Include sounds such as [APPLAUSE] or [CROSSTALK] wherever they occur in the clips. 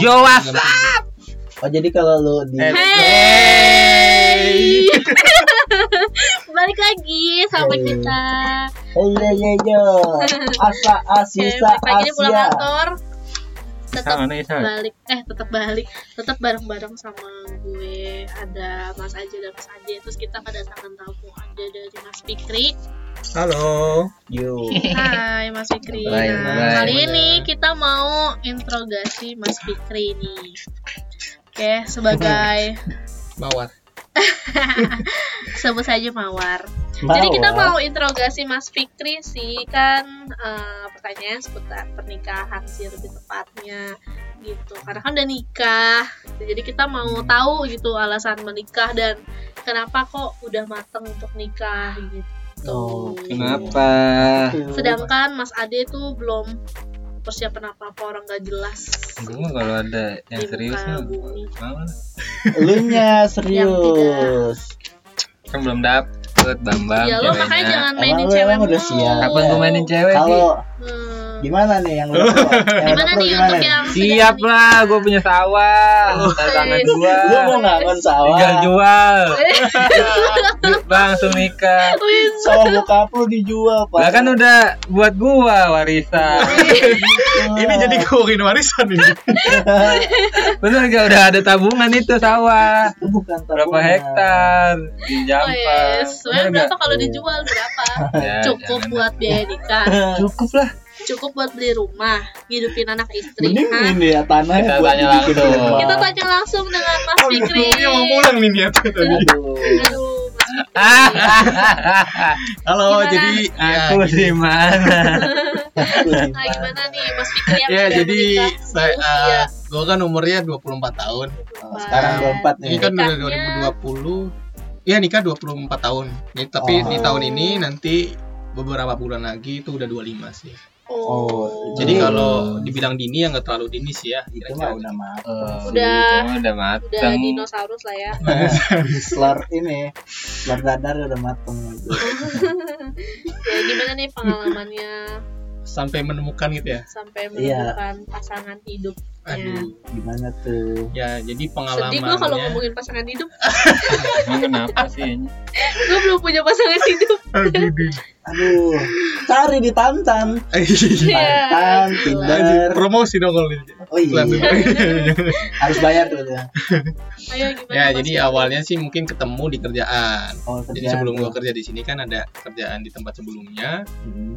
Yo what's up? Oh jadi kalau lu di Eh, Hey. [LAUGHS] Balik lagi sama Hey. kita. Hey yo yo yo Asa Asisa balik lagi nih pulang Asia kantor. Tetap balik, eh tetap balik, tetap bareng-bareng sama gue ada Mas Aja dan Mas Ade. Terus kita kedatangan tamu ada dari Mas Fikri. Halo. Yo Hai Mas Fikri. Nah, kali ini kita mau interogasi Mas Fikri nih. Oke, sebagai [LAUGHS] Mawar. [LAUGHS] sebut saja Mawar. Jadi kita mau interogasi Mas Fikri sih kan eh, pertanyaan seputar pernikahan sih lebih tepatnya gitu. Karena kan udah nikah, jadi kita mau tahu gitu alasan menikah dan kenapa kok udah mateng untuk nikah gitu. Oh, Kenapa? Sedangkan Mas Ade tuh belum persiapan apa apa orang gak jelas. Gue kalau ada yang serius mah. Lu nya serius Kan belum dapet Bambang. Ya lo makanya jangan mainin cewek emang udah siap? Kapan gue mainin cewek sih? Kalau Hmm. Gimana nih yang lu [LAUGHS] Yang Gimana nih gimana untuk yang Siap lah, gue punya sawah. Tantangan Wes. gua. Lu mau ngangon sawah Tinggal jual. [LAUGHS] Langsung nikah. Wis. Sawah bokap lu dijual Pak Lah kan udah buat gua warisan. [LAUGHS] Ini jadi ngomongin warisan ini. Bener gak udah ada tabungan itu sawah. Bukan Berapa tabungan. hektar di Jampa. Wes, sebenarnya berapa kalau dijual berapa? Ya, Cukup buat biaya nikah, Cukup lah. Cukup buat beli rumah, ngidupin anak istri. Mending Hah? ini ya tanahnya Kita buat tanya langsung. Kita tanya langsung dengan Mas Fikri. Ini mau pulang nih niatnya tadi. Aduh. Aduh, Halo, Gimana? jadi ya, Aku di mana? Nah, gimana nih Mas Fikri yang ya jadi menikah saya uh, gua kan umurnya 24 tahun. Oh, sekarang 24 nih. Ini kan udah Nikahnya- 2020. Iya nikah 24 tahun. Jadi, tapi Oh. di tahun ini nanti beberapa bulan lagi itu udah 25 sih. Oh, Jadi Hmm. kalau dibilang dini ya nggak terlalu dini sih ya. itu mah udah mah Oh, Udah- itu udah udah mateng. dinosaurus lah ya. [LAUGHS] telur ini telur dadar udah mateng gitu. ya gimana nih pengalamannya Sampai menemukan gitu ya. sampai Iya. menemukan pasangan hidupnya? Aduh. gimana tuh Ya jadi Sedih gue kalau ngomongin pasangan hidup. [LAUGHS] Emang kenapa sih? gue belum punya pasangan hidup. aduh cari di tantan Iya. tantan tinder Promosi dong kalau ini. oh iya [LAUGHS] harus bayar tuh ya? Ya jadi awalnya sih mungkin ketemu di kerjaan. oh Jadi sebelum gua kerja di sini kan ada kerjaan di tempat sebelumnya. Hmm.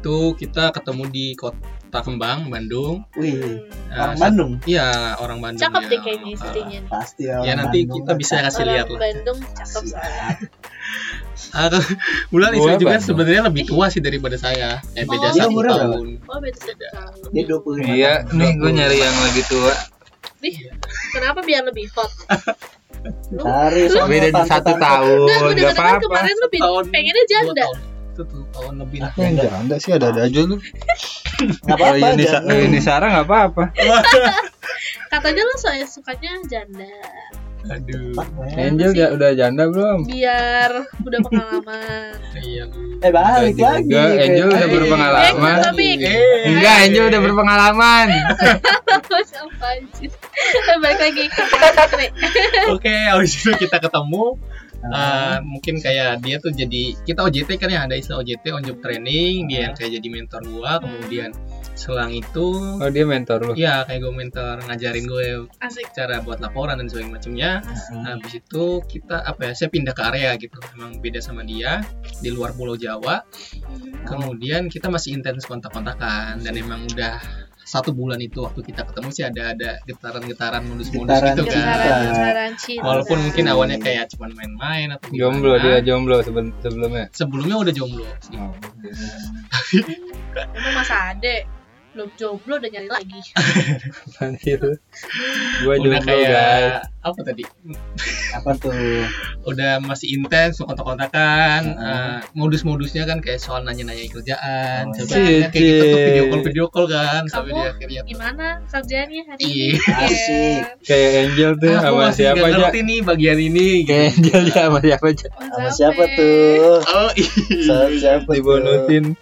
Tuh kita ketemu di kota Kembang, Bandung. wih Nah, orang sa- Bandung Iya orang Bandung. Cakep ya. deh kayaknya istrinya. nih. pasti ya Ya nanti Bandung kita bisa kasih Orang lihat lah. Bandung cakep soalnya. Ah, Bulan Gua istri juga Bandung. sebenarnya lebih tua sih daripada saya. Eh beda Oh. Dia satu berapa? tahun. Oh beda satu tahun. dia 25 Iya, nih gue nyari yang lebih tua. Ih, kenapa biar lebih hot? Lu, cari Beda satu tahun, Enggak, gue apa-apa. kemarin lu pengennya janda. Itu tuh tahun lebih lah. Yang janda sih ada-ada aja lu. nggak apa-apa Yuni, jangan. Yuni Sarah nggak apa-apa. [LAUGHS] Katanya lu soalnya sukanya janda. Aduh. Angel udah, udah janda belum? Biar udah pengalaman. [LAUGHS] Iya. eh balik lagi juga, Angel udah berpengalaman. Eh. Eh. Enggak, Angel udah berpengalaman. Apa sih? Eh, Balik lagi. Oke, habis itu kita ketemu. Ah. Uh, mungkin kayak dia tuh jadi kita OJT kan ya ada istilah OJT on job training dia yang kayak jadi mentor gua kemudian selang itu Oh, dia mentor lu. ya kayak gue mentor ngajarin gue Asik. cara buat laporan dan sebagainya macamnya Hmm. Nah, habis itu kita apa ya saya pindah ke area gitu emang beda sama dia di luar pulau Jawa kemudian kita masih intens kontak-kontakan dan emang udah satu bulan itu waktu kita ketemu sih ada ada getaran-getaran modus-modus Getaran gitu cinta. kan Getaran cinta. walaupun mungkin awalnya kayak cuma main-main atau Jomblo gimana. dia jomblo sebelumnya. sebelumnya udah jomblo sih. Oh, Emang Mas Ade belum jomblo udah nyari lagi. [LAUGHS] Gua udah jomblo kayak guys. apa tadi apa tuh udah masih intens kontak-kontakan Hmm. eh, modus-modusnya kan kayak soal nanya-nanya kerjaan Oh, sampai iya. kayak gitu tuh Cicit. video call video call kan sampai Kamu di akhirnya tuh, Gimana kerjanya hari ini? Iya. Asik. Kayak Angel tuh aku sama masih siapa aja? ngerti nih bagian ini gitu. Kayak Angel dia sama siapa aja? Sama siapa tuh oh iya Sama siapa tuh.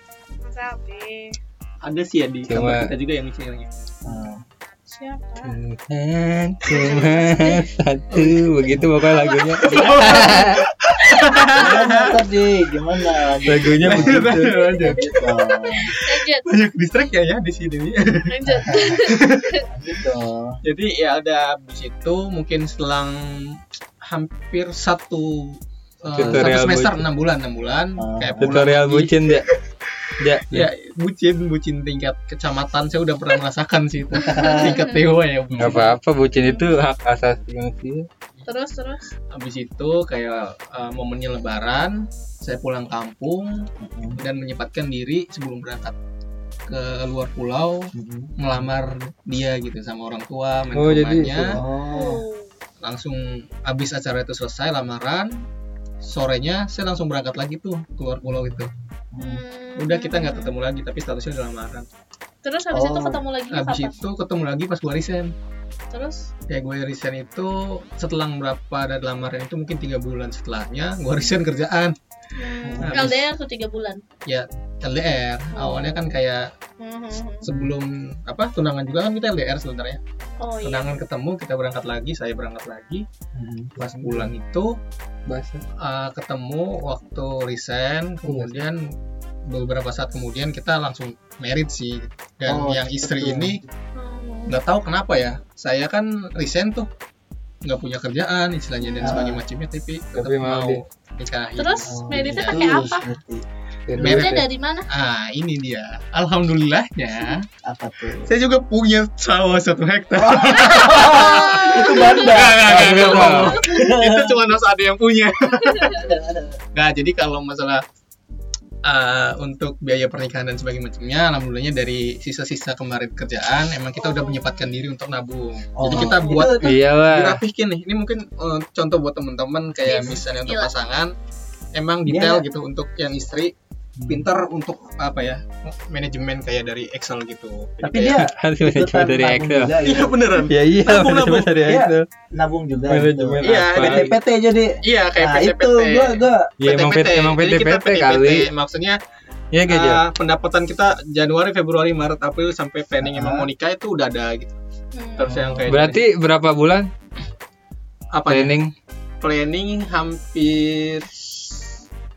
Ada sih ya di Cuma- kita juga yang Hmm. Siapa? Tuhan cuma satu begitu pokoknya lagunya [LAUGHS] Gimana tadi? Gimana? lagunya begitu Gitu. Lanjut, banyak distrik ya ya di sini lanjut. Gitu. Jadi ya ada habis itu mungkin selang hampir satu eh, Tutorial satu semester bucin. enam bulan enam bulan Ah. kayak pulang tutorial lagi. bucin ya ya [LAUGHS] ya bucin bucin tingkat kecamatan saya udah pernah merasakan sih itu tingkat dewa ya nggak apa-apa bucin itu hak asasi manusia Terus, terus. habis itu kayak eh, momennya lebaran saya pulang kampung dan menyempatkan diri sebelum berangkat ke luar pulau Mm-mm. melamar dia gitu sama orang tua main Oh, jadi Oh. langsung habis acara itu selesai lamaran sorenya saya langsung berangkat lagi tuh keluar pulau itu Hmm. udah kita nggak ketemu lagi tapi statusnya udah lamaran Terus habis itu Oh. ketemu lagi habis kapan? itu ketemu lagi pas gue resign Terus? ya gue resign itu setelah berapa ada lamaran itu mungkin tiga bulan setelahnya gue resign kerjaan Hmm. LDR tuh tiga bulan. ya LDR awalnya kan kayak Hmm, hmm, hmm. sebelum apa tunangan juga kan kita LDR sebenarnya Oh iya. tunangan ketemu kita berangkat lagi saya berangkat lagi Mm. pas pulang itu bahasa uh, ketemu waktu resign kemudian beberapa saat kemudian kita langsung merit sih dan Oh, yang istri betul. ini Hmm. nggak tahu kenapa ya saya kan resign tuh nggak punya kerjaan istilahnya dan Ah. sebagainya macamnya tapi tetap Tapi mau mau di- nikahin Terus Oh, meritnya iya. pakai apa? Meritnya ya? dari mana? ah ini dia alhamdulillahnya [LAUGHS] Apa tuh? saya juga punya sawah satu hektar [LAUGHS] Itu banda. Nggak, nggak, nggak, nggak, Aduh. nggak. itu cuma harus ada yang punya [LAUGHS] Nggak, jadi kalau masalah uh, untuk biaya pernikahan dan sebagainya macamnya, alhamdulillahnya dari sisa-sisa kemarin kerjaan, emang kita udah menyempatkan diri untuk nabung. Jadi Oh. kita buat Itu- dirapihin nih. Ini mungkin uh, contoh buat teman-teman kayak Yes, misalnya untuk pasangan, emang detail Iya. gitu untuk yang istri pintar untuk apa ya manajemen kayak dari Excel gitu. Jadi Tapi dia harus manajemen dari nabung Excel juga, iya gitu. beneran. ya iya Nabung, nabung. dari Iya. Excel nabung juga Manajemen gitu. Iya? PT PT jadi Iya kayak nah PT-PT. itu gua gua ya emang PT emang kita PT kali Maksudnya ya kayak gitu Uh, pendapatan kita Januari, Februari, Maret, April sampai planning emang mau nikah itu udah ada gitu. Hmm. Terus yang kayak berarti berapa bulan apa planning planning hampir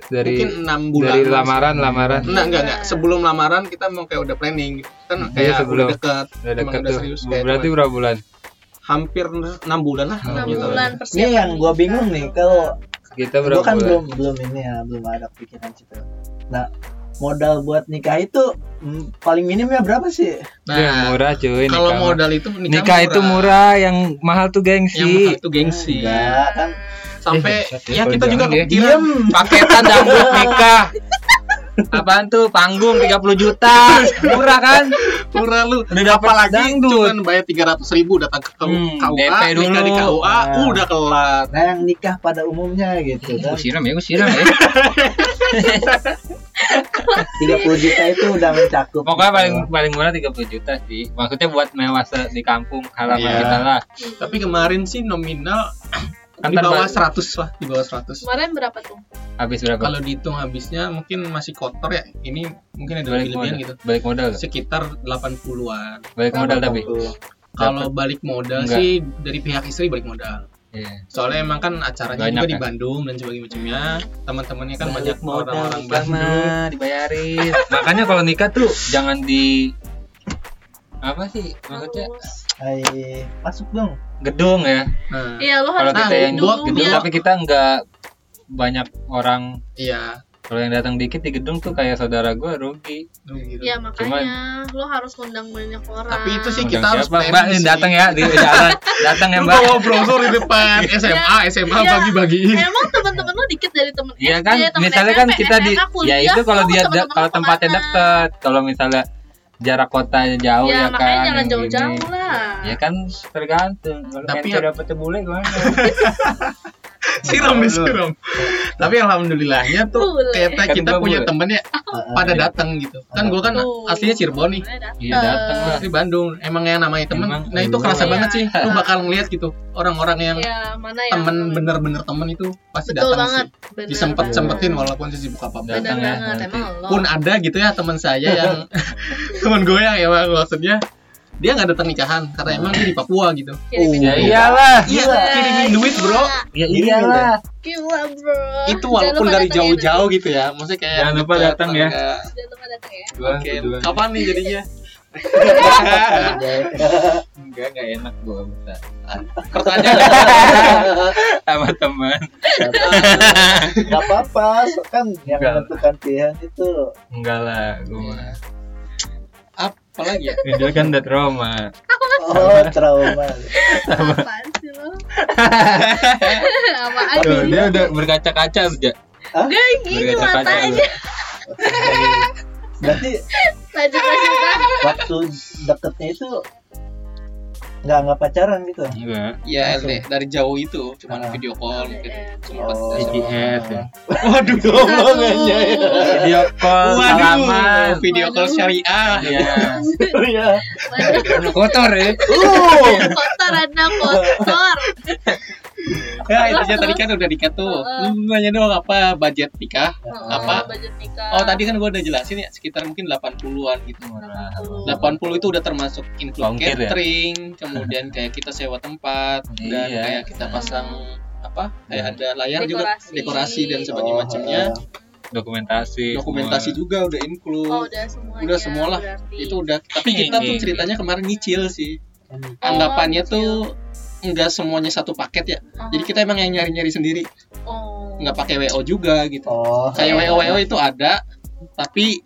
dari mungkin enam bulan. dari lamaran lamaran Enggak, enggak, enggak. Sebelum lamaran kita mau kayak udah planning gitu. Kan Iya, kayak sebelum. udah dekat. udah dekat udah tuh serius kayak berarti cuman berapa bulan hampir enam bulan lah. Enam gitu. bulan ini persiapan. yang gua bingung nih kalau kita gua berapa kan bulan belum belum ini ya belum ada pikiran situ nah modal buat nikah itu mm, paling minimnya berapa sih Nah, murah cuy kalau modal itu nikah, nikah itu murah yang mahal tuh Yang mahal gengsi itu gengsi. enggak kan Sampai Eh, ya kita juga deh. kepikiran paketan dangdut nikah apaan tuh panggung 30 juta murah kan murah lu Udah dapet apalagi dangdut. cuman bayar tiga ratus ribu datang ke Hmm, KUA DP nikah di dulu. KUA Nah. udah kelar nah yang nikah pada umumnya gitu kan gue siram ya gue siram ya [LAUGHS] 30 juta itu udah mencakup pokoknya gitu. paling paling murah 30 juta sih maksudnya buat mewah se- di kampung halaman Iya. kita lah tapi kemarin sih nominal Kan di bawah tanpa- 100 lah di bawah 100 Kemarin berapa tuh? habis berapa? Kalau dihitung habisnya mungkin masih kotor ya. Ini mungkin ada balik modal. gitu. Balik modal sekitar 80-an balik modal tapi? kalau balik modal Enggak. sih dari pihak istri balik modal. Iya. soalnya emang kan acaranya Banyak juga di kan? Bandung dan sebagainya macamnya. Teman-temannya kan banyak Balik orang-orang Bandung. Dibayarin. Makanya kalau nikah tuh jangan di apa sih maksudnya. Hai, masuk dong gedung ya nah, Iya, lo kalau harus kita tahu yang gedung biar tapi kita nggak banyak orang iya kalau yang datang dikit di gedung tuh kayak saudara gue rugi gitu. Ya makanya lo harus undang banyak orang. Tapi itu sih kita harus siapa? mbak ini datang ya di jalan datang ya mbak bawa brosur di depan SMA, SMA Iya. bagi-bagi. Emang teman-teman lo dikit dari temen Iya kan, misalnya kan kita di, ya itu kalau dia kalau tempatnya dekat, kalau misalnya jarak kotanya jauh Ya, ya, makanya kan. jangan jauh-jauh lah. Ya kan tergantung. Kalau Tapi ente ya- dapetnya bule gimana? [LAUGHS] siram disiram. Tapi alhamdulillahnya tuh ternyata Kan kita gua punya bule. temennya pada datang gitu. Kan gue kan aslinya Cirebon nih. Iya datang. Asli Bandung. Emang yang namanya temen. Emang, Nah itu iya. kerasa Iya. banget sih. Lu [LAUGHS] bakal ngeliat gitu orang-orang yang Ya, mana ya? temen bener-bener temen itu pasti datang sih. Bener Disempet-sempetin banget. walaupun sih sibuk apa Datang ya, pun ada gitu ya teman saya yang teman gue yang ya maksudnya dia nggak datang nikahan karena emang dia di Papua gitu Kirimin Ya duit. iyalah. iya kirimin duit bro Ya iyalah. Gila bro. itu walaupun dari ya, jauh-jauh gitu ya maksudnya kayak Jangan lupa datang ya. enggak. Jangan lupa datang ya. Oke kapan nih jadinya Enggak, enggak enak gua minta. pertanyaan [LAUGHS] Sama teman. Gak apa-apa, so kan yang Enggak. menentukan pilihan itu Enggak lah, gua mah. Apa lagi ya Dia kan udah trauma. oh trauma. Apaan sih lo? [LAUGHS] Apaan Tuh, dia udah berkaca-kaca udah. Gak gini matanya. Berarti lanjut lanjut. waktu deketnya itu nggak nggak pacaran gitu. Enggak. ya LD dari jauh itu cuman Ah. video call mungkin sempet Oh. Ya. waduh goblongannya Video call Waduh, salaman. video call syariah. Iya. Iya. Waduh, Kotor ya. kotor anda kotor. [LAUGHS] [LAUGHS] Ya, itu aja tadi kan udah nikah tuh. Lu nanya dong apa budget nikah? Oh, Apa? budget nikah. Oh, tadi kan gua udah jelasin ya, sekitar mungkin 80-an gitu. 80 itu udah termasuk include Ongkir ya? catering, [LAUGHS] kemudian kayak kita sewa tempat dan Iya. kayak kita pasang apa? Kayak ada layar juga, Dekorasi. dekorasi dan sebagainya Oh, macamnya. Dokumentasi. Dokumentasi semua. juga udah include. Oh, udah semuanya. udah semua lah. berarti. Itu udah. Tapi kita tuh Iya. ceritanya kemarin nyicil sih. Oh, Anggapannya nyicil. tuh enggak semuanya satu paket ya. Oh. Jadi kita emang yang nyari-nyari sendiri. oh. nggak pakai WO juga gitu. Oh. Kayak WO WO itu ada, tapi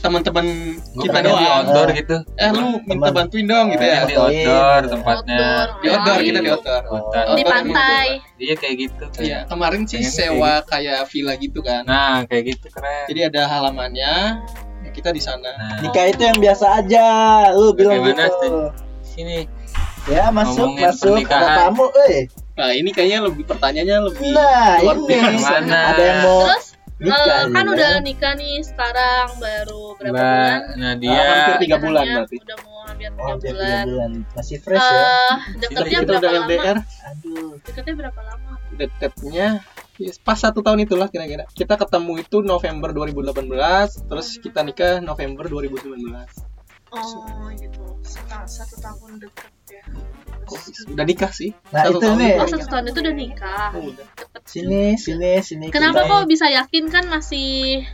teman-teman kita pengen di doang. outdoor gitu. Eh lu minta bantuin dong gitu ya. Pengen di outdoor tempatnya. Outdoor. Di outdoor kita di outdoor. Di Outdoor pantai. Iya kayak gitu. kayak- Iya, kemarin sih Pengen sewa kayak villa gitu kan. Nah, kayak gitu keren. Jadi ada halamannya, ya kita di sana. Nah, Nikah itu yang biasa aja. Lu bilang Bagaimana, gitu. sini Ya masuk Ngomongin masuk ada tamu, eh. Nah, ini kayaknya lebih pertanyaannya lebih Nah, luar ini biasa. Mana? ada yang mau Terus nikah eh, kan udah ya. nikah nih sekarang baru berapa Mbak bulan? Nadia Ah, hampir tiga bulan berarti. Udah mau hampir Oh, tiga tiga bulan. bulan. Masih fresh ya. Eh, Tapi deketnya kita berapa udah lama? LDR Aduh. Deketnya berapa lama? deketnya ya, pas satu tahun itulah kira-kira. Kita ketemu itu November 2018, terus kita nikah November 2019. Oh gitu. Seta- Satu tahun deket ya. Kok udah nikah sih? Nah, Satu itu tahun nih. Oh satu tahun itu udah nikah. Oh, udah. Sini, sini, sini. Kenapa kok bisa yakin kan masih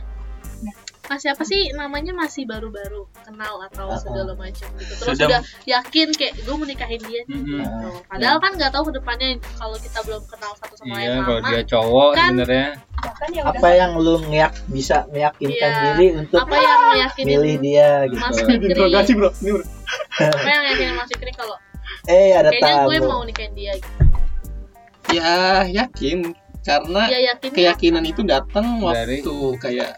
masih apa sih namanya masih baru-baru kenal atau Uh-uh. segala macam gitu terus Sudah- sudah yakin kayak gue mau nikahin dia nih Mhm. gitu. padahal kan nggak tahu ke depannya kalau kita belum kenal satu sama Iya, lain kalau lama dia cowok Kan- sebenarnya. kan ya apa yang lu ngeyak bisa meyakinkan Iya. diri untuk apa yang meyakinin milih dia gitu. Mas Fikri interogasi bro, ini bro. apa yang meyakinin Mas Fikri kalau Eh, ada kayaknya gue tamu. mau nikahin dia gitu. Ya yakin karena ya yakin keyakinan itu datang Dari- waktu kayak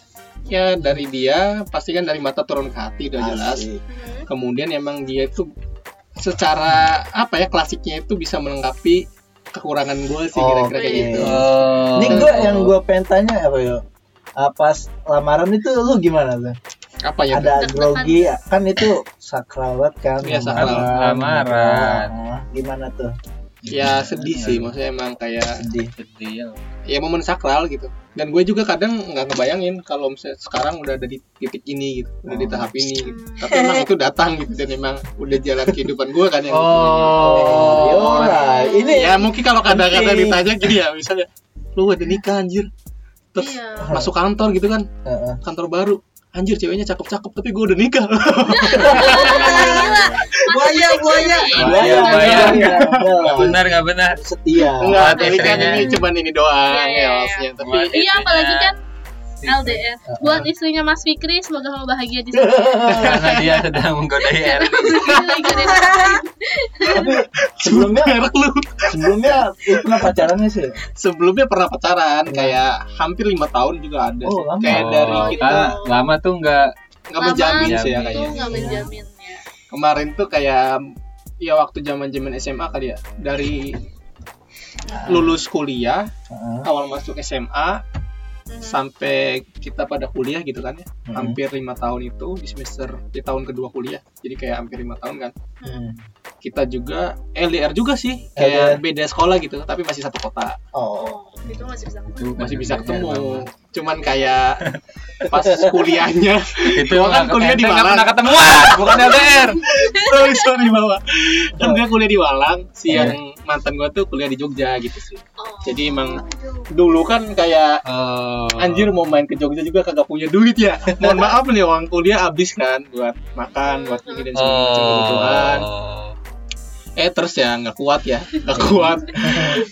ya dari dia pasti kan dari mata turun ke hati udah jelas. Asik. Mhm. Kemudian emang dia itu secara apa ya klasiknya itu bisa melengkapi kekurangan gue sih kira-kira kayak gitu. Oh. Ini gue yang gue pengen tanya apa yo? Ah, Pas lamaran itu lu gimana tuh? Apa ya? Ada Deg-degan. grogi kan itu sakral banget kan? Iya, sakral. Lamaran. Ah, Gimana tuh? Ya sedih sih, maksudnya emang kayak Sedih. Sedih ya. ya momen sakral gitu. Dan gue juga kadang nggak ngebayangin kalau misalnya sekarang udah ada di titik ini gitu, udah di tahap ini. Gitu. Tapi emang itu datang gitu dan emang udah jalan kehidupan gue kan yang Oh. Yolah, ini ya mungkin kalau kadang-kadang ditanya gini ya misalnya lu udah nikah anjir terus Iya. masuk kantor gitu kan Heeh. kantor baru anjir ceweknya cakep-cakep tapi gue udah nikah Gila. Buaya, buaya. Buaya, buaya. Nggak benar, nggak benar. Setia. enggak Oh, tapi kan ini cuman ini doang Iya, iya, ya iya. maksudnya tapi Iya apalagi kan LDR buat istrinya Mas Fikri semoga kamu bahagia di sana. Karena dia sedang menggodai lain. [LAUGHS] Tapi [LAUGHS] sebelumnya Merek lu sebelumnya lu pernah pacarannya sih? sebelumnya pernah pacaran kayak hampir lima tahun juga ada Oh, lama. kayak dari Oh, kita lama tuh nggak nggak menjamin sih ya itu kayaknya nggak menjamin ya. kemarin tuh kayak ya waktu zaman zaman SMA kali ya dari lulus kuliah Heeh. awal masuk SMA Sampai kita pada kuliah gitu kan ya Hmm. hampir lima tahun itu di semester di tahun kedua kuliah jadi kayak hampir lima tahun kan. Hmm. kita juga LDR juga sih kayak beda sekolah gitu tapi masih satu kota Oh. Oh, itu masih bisa Itu masih bisa LDR ketemu. Cuman kayak pas kuliahnya. Itu Gua kan kuliah di Malang. pernah ketemuan bukan LDR sorry sorry bawa kan dia kuliah di Walang si yang mantan gua tuh kuliah di Jogja gitu sih. Oh. jadi emang dulu kan kayak oh. anjir mau main ke Jogja juga kagak punya duit ya. Mohon maaf nih uang kuliah habis kan buat makan buat ini dan segala macam kebutuhan oh eh terus ya nggak kuat ya. [LAUGHS] Nggak kuat.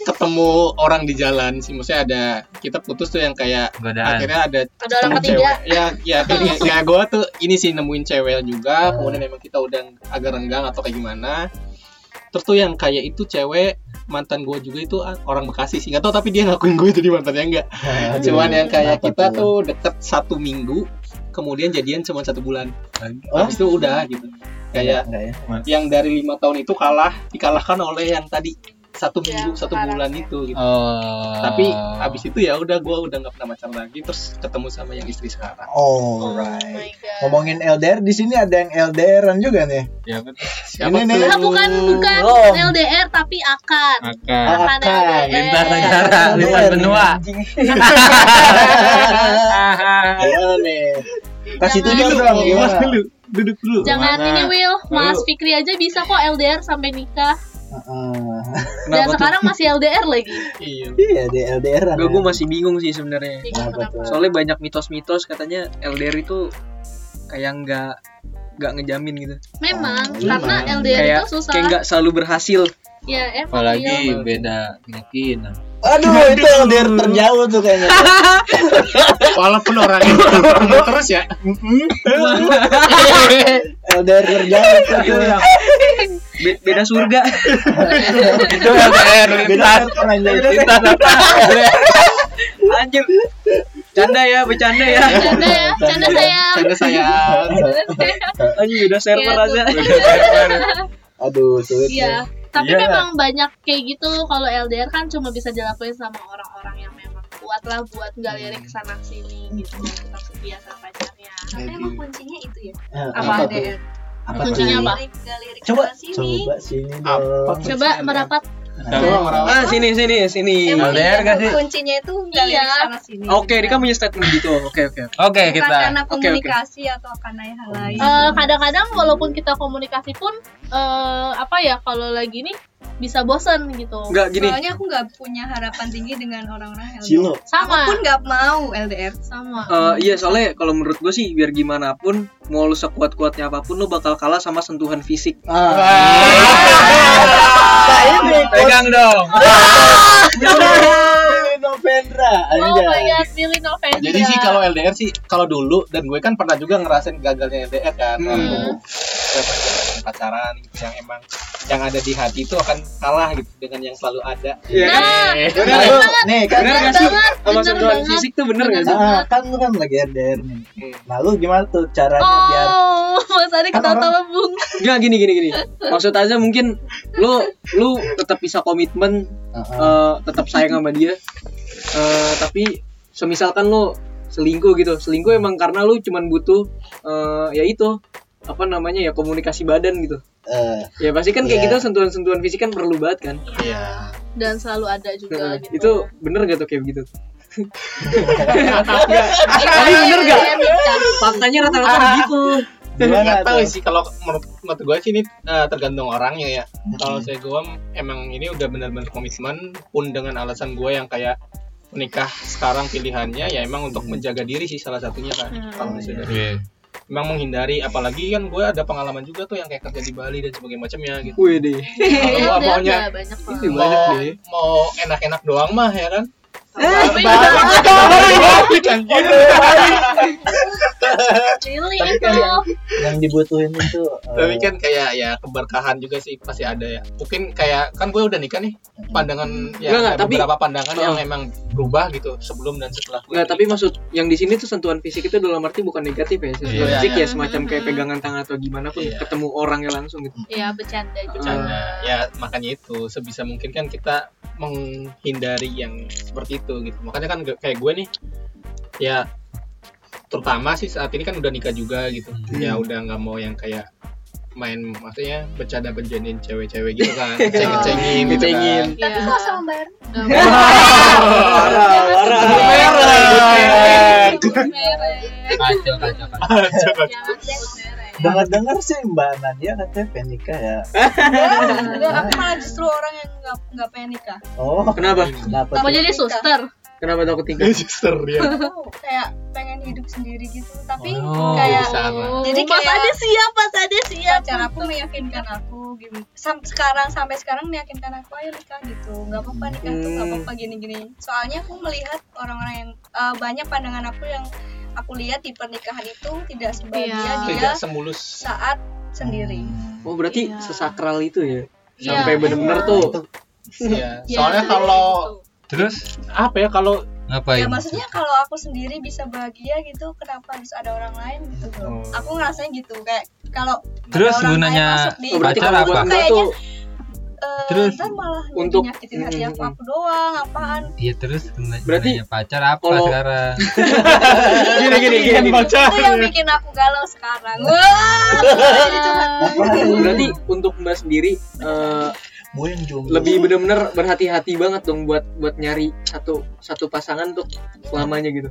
Ketemu orang di jalan sih maksudnya ada kita putus tuh yang kayak godaan. akhirnya ada Ada orang ketiga. ya ya [LAUGHS] kayak kayak gue tuh ini sih nemuin cewek juga kemudian emang kita udah agak renggang atau kayak gimana. Terus tuh yang kayak itu cewek mantan gue juga itu ah, orang Bekasi sih. Nggak tahu tapi dia ngakuin gue jadi mantannya enggak cuman yang kayak kita tuh? tuh deket satu minggu kemudian jadian cuma satu bulan. Oh? habis itu udah gitu kayak Enggak ya? yang dari lima tahun itu kalah dikalahkan oleh yang tadi satu Ya, minggu satu sekarang bulan ya. itu gitu oh tapi abis itu ya udah gue udah nggak pernah macam lagi terus ketemu sama yang istri sekarang Oh Alright. my god. Ngomongin LDR di sini ada yang LDRan juga nih. ya betul siapa Ini nih. tuh Nah, bukan bukan Belum. LDR tapi akan. akan Oh, Akan akan. LDR. lintas negara LDR lintas benua. Ayo [LAUGHS] nih. Kasih tunjuk dong gimana? Duduk dulu Jangan Mana? ini Will, Mas Fikri aja bisa kok LDR sampai nikah. Heeh. Dan sekarang masih LDR lagi. iya Iya di LDRan. Gue gue masih bingung sih sebenarnya. Tuh? Soalnya banyak mitos-mitos katanya LDR itu kayak nggak nggak ngejamin gitu. Memang Oh, karena memang. LDR kayak itu susah. kayak nggak selalu berhasil. Ya, emang apalagi iya. beda keyakinan Aduh [LAUGHS] itu LDR terjauh tuh kayaknya. [LAUGHS] walaupun orangnya ketemu [LAUGHS] terus ya LDR terjauh tuh. Itu yang be- beda surga. itu LDR Beda lintas itu. apa Anjir. Canda ya, bercanda ya. Canda ya, canda sayang. canda sayang Anjir beda server Iya, aja. Aduh sulit. Iya. Tapi Iya. memang banyak kayak gitu kalau LDR kan cuma bisa dilakuin sama orang-orang yang memang kuat lah buat nggak lirik ke sana sini gitu tetap setia sama pacarnya. Tapi emang kuncinya itu ya. Eh, Apa? tuh? LDR. Apa Kuncinya apa? Coba sana sini. coba sini Apa dong. Coba merapat. Ah, sini sini sini. LDR gak sih? kuncinya itu gak Iya. sana sini. Oke, dia kan punya statement gitu. Oke, oke. oke. kita karena Oke, oke. komunikasi atau karena hal lain. Eh, kadang-kadang walaupun kita komunikasi pun eh, apa ya kalau lagi nih bisa bosen gitu. Enggak gini. Soalnya aku gak punya harapan tinggi dengan orang-orang LDR. Cilo. Aku Sama. pun gak mau LDR. Sama. Eh, iya soalnya kalau menurut gue sih biar gimana pun mau lu sekuat kuatnya apa pun lu bakal kalah sama sentuhan fisik Nah ini pegang dong Novendra. Oh my god, Billy Novendra. jadi sih kalau LDR sih kalau dulu dan gue kan pernah juga ngerasain gagalnya LDR kan Hmm. waktu pacaran gitu yang emang yang ada di hati itu akan kalah gitu dengan yang selalu ada Iya kan? Nah, Eh, bener Lalu, nih kan Bener Bener gak sih? bener sentuhan fisik tuh bener gak sih? Nah, kan lu kan lagi LDR nih. Hmm. Nah, lu gimana tuh caranya biar Oh, Mas Ari Kan ketawa-tawa bung. Enggak gini gini gini. Maksud aja mungkin lu lu tetap bisa komitmen Heeh. eh, tetap sayang sama dia. Eh, tapi semisalkan lu selingkuh gitu. Selingkuh emang karena lu cuman butuh eh, ya itu apa namanya ya komunikasi badan gitu. Eh, Ya pasti kan kayak Iya. gitu sentuhan-sentuhan fisik kan perlu banget kan. Iya. Dan selalu ada juga Heeh, gitu. Itu bener gak tuh kayak begitu? Tapi Tapi bener gak? Faktanya rata-rata begitu. gimana Nggak tahu sih kalau menurut, menurut gue sih ini eh, tergantung orangnya ya. Kalau saya gue emang ini udah benar-benar komitmen pun dengan alasan gue yang kayak menikah sekarang pilihannya ya emang untuk menjaga diri sih salah satunya kan. Hmm. Kalau saya Iya. emang menghindari apalagi kan gue ada pengalaman juga tuh yang kayak kerja di Bali dan sebagainya macamnya gitu. Wih deh. [LAUGHS] Kalau Iya, gua udah, maunya banyak mau, deh. mau enak-enak doang mah ya kan. Tapi [LAUGHS] Really Tapi kan yang dibutuhin itu eh, Tapi kan kayak ya keberkahan juga sih pasti ada ya. Mungkin kayak kan gue udah nikah nih. Pandangan ya ada tapi- beberapa pandangan yang Oh. emang berubah gitu sebelum dan setelah. gue Enggak, tapi maksud yang di sini tuh sentuhan fisik itu dalam arti bukan negatif ya. Sentuhan Iya, fisik iya. ya semacam kayak pegangan tangan atau gimana pun Iya. ketemu orangnya langsung gitu. Ya bercanda juga. bercanda. Ya makanya itu sebisa mungkin kan kita menghindari yang seperti itu gitu. Makanya kan kayak gue nih ya terutama sih saat ini kan udah nikah juga gitu. Hmm. Ya udah nggak mau yang kayak main maksudnya bercanda bercandain cewek-cewek gitu kan [LAUGHS] cengin-cengin gitu Ngecengin. kan Tapi Iya. kalau sama bayar [LAUGHS] Parah, parah. Merek. Merek. Kacau, kacau, kacau. Jangan sebut merek. Dengar-dengar sih Mbak Nadia katanya pengen nikah ya. Enggak, aku malah justru orang yang nggak nggak pengen nikah. Oh, Kenapa? kenapa? Mau jadi suster? Kenapa takut nikah? sister dia Aku kayak pengen hidup sendiri gitu. Tapi Oh, kayak bisa. Oh, Jadi Mas kayak- Ade siap, Mas Ade siap. pacar aku meyakinkan aku gitu. Sam sekarang sampai sekarang meyakinkan aku ayo nikah gitu. Nggak apa-apa nikah tuh nggak Hmm. apa-apa gini-gini. Soalnya aku melihat orang-orang yang eh, banyak pandangan aku yang aku lihat di pernikahan itu tidak sebahagia Iya. dia tidak semulus saat sendiri. Oh berarti Iya. sesakral itu ya? Iya, Sampai bener-bener emang. tuh. Iya, Iya, soalnya itu. kalau Terus apa ya kalau ngapain? Ya maksudnya kalau aku sendiri bisa bahagia gitu, kenapa harus ada orang lain gitu loh. Oh. Aku ngerasain gitu kayak kalau Terus ada orang lain gunanya masuk di berarti Pacar apa? Kayaknya- tuh eh, Terus? ntar malah Untuk- nyakitin hati aku Mm, aku doang apaan Iya terus Berarti pacar apa kalau- sekarang? [LAUGHS] gini gini gini. itu yang bikin aku galau sekarang wah. [LAUGHS] Berarti untuk Mbak sendiri eh, Gue yang jomblo. lebih bener-bener berhati-hati banget dong buat buat nyari satu satu pasangan tuh selamanya gitu.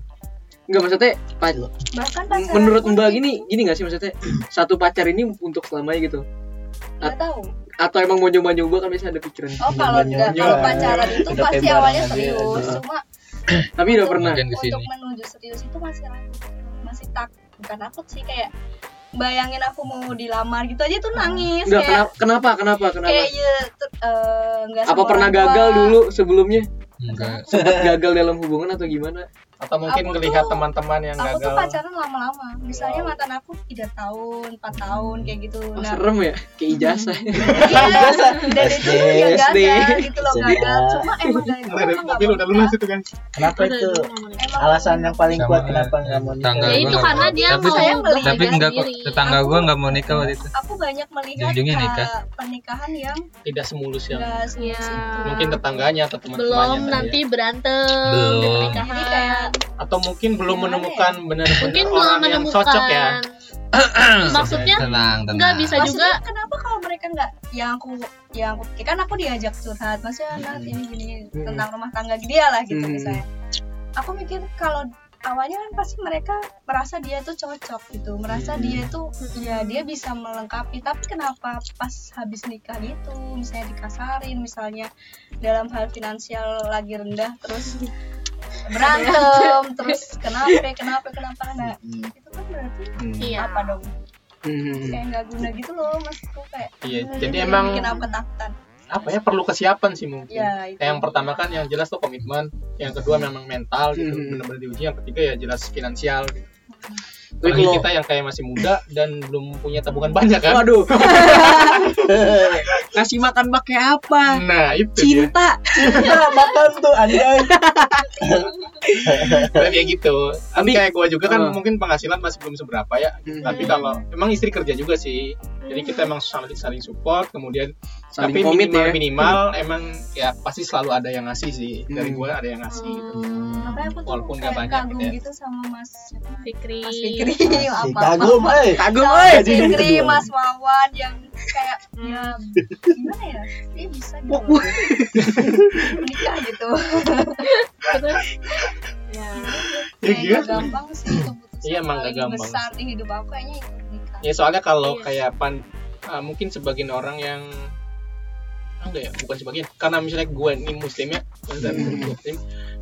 Enggak maksudnya pa- bahkan menurut Mbak gitu. gini gini gak sih maksudnya satu pacar ini untuk selamanya gitu tahu atau emang mau nyoba-nyoba kan bisa ada pikiran oh kalau Nyoba-nyoba. enggak kalau pacaran itu Udah pasti awalnya serius aja. cuma [CLEARS THROAT] tapi udah pernah untuk menuju serius itu masih ragu masih tak bukan takut sih kayak bayangin aku mau dilamar gitu aja tuh nangis Enggak kayak kenapa kenapa kenapa? kayak kenapa ya ter- nggak apa pernah gagal dulu sebelumnya? Enggak. sempat gagal dalam hubungan atau gimana atau mungkin Aku tuh- teman-teman yang aku tuh gagal. pacaran lama-lama. Misalnya mantan aku tiga tahun empat tahun kayak gitu. Oh, nah serem ya? Kayak ijazah. [LAUGHS] Iya dan itu [LAUGHS] ya gagal gitu loh gagal cuma emang gagal [LAUGHS] Nggak ada emang nggak mobil mau udah lunas itu kan? Kenapa itu? Alasan yang paling kuat kenapa nggak mau nikah? Ya itu karena nggak dia mau. Saya melihat Tapi enggak kok tetangga Aku- gua enggak mau nikah waktu itu. aku banyak melihat nikah. pernikahan yang tidak semulus yang mungkin tetangganya atau teman-temannya belum ya. nanti berantem. Di Belum. Atau mungkin belum Gimana menemukan benar-benar mungkin belum orang yang menemukan cocok ya. [CLEARS THROAT] Maksudnya Tenang, tenang. nggak bisa maksudnya juga. kenapa kalau mereka nggak yang aku yang aku ya kan aku diajak curhat maksudnya Nat ini gini tentang rumah tangga dia lah gitu Hmm. misalnya. Aku mikir kalau awalnya kan pasti mereka merasa dia tuh cocok gitu merasa Hmm. dia tuh ya dia bisa melengkapi. Tapi kenapa pas habis nikah gitu misalnya dikasarin misalnya dalam hal finansial lagi rendah terus berantem [LAUGHS] terus kenapa kenapa kenapa? Nah Hmm. itu kan berarti iya. apa dong? Hmm. kayak nggak guna gitu loh maksudku kayak Iya, jadi yang emang- bikin aku ketakutan apa ya perlu kesiapan sih mungkin ya itu yang pertama kan yang jelas tuh komitmen yang kedua memang mental gitu Hmm. benar-benar diuji yang ketiga ya jelas finansial gitu. Tapi Apalagi kalau- kita yang kayak masih muda dan belum punya tabungan banyak kan Waduh. [LAUGHS] Ngasih makan pakai apa? nah itu dia Cinta. Cinta [LAUGHS] makan tuh anjay. kayak [LAUGHS] kayak gitu kan Tapi- kayak gue juga kan Uh. mungkin penghasilan masih belum seberapa ya Hmm. tapi kalau emang istri kerja juga sih jadi kita emang saling saling support kemudian Saling tapi komit minimal ya. minimal emang ya pasti selalu ada yang ngasih sih dari Hmm. gue ada yang ngasih gitu. makanya aku tuh Walaupun nggak kayak banyak kagum gitu ya. gitu sama mas Fikri mas Fikri Si apa kagum, eh. Kagum, oi. mas Fikri mas Wawan yang kayak ya gimana ya dia bisa gitu menikah gitu terus ya Ya, kayak gitu. nggak gampang sih keputusan Iya, emang gampang. besar di hidup aku kayaknya itu nikah ya soalnya kalau Iya. kayak pan ah, mungkin sebagian orang yang enggak ya bukan sebagian karena misalnya gue ini muslim ya dan Hmm. muslim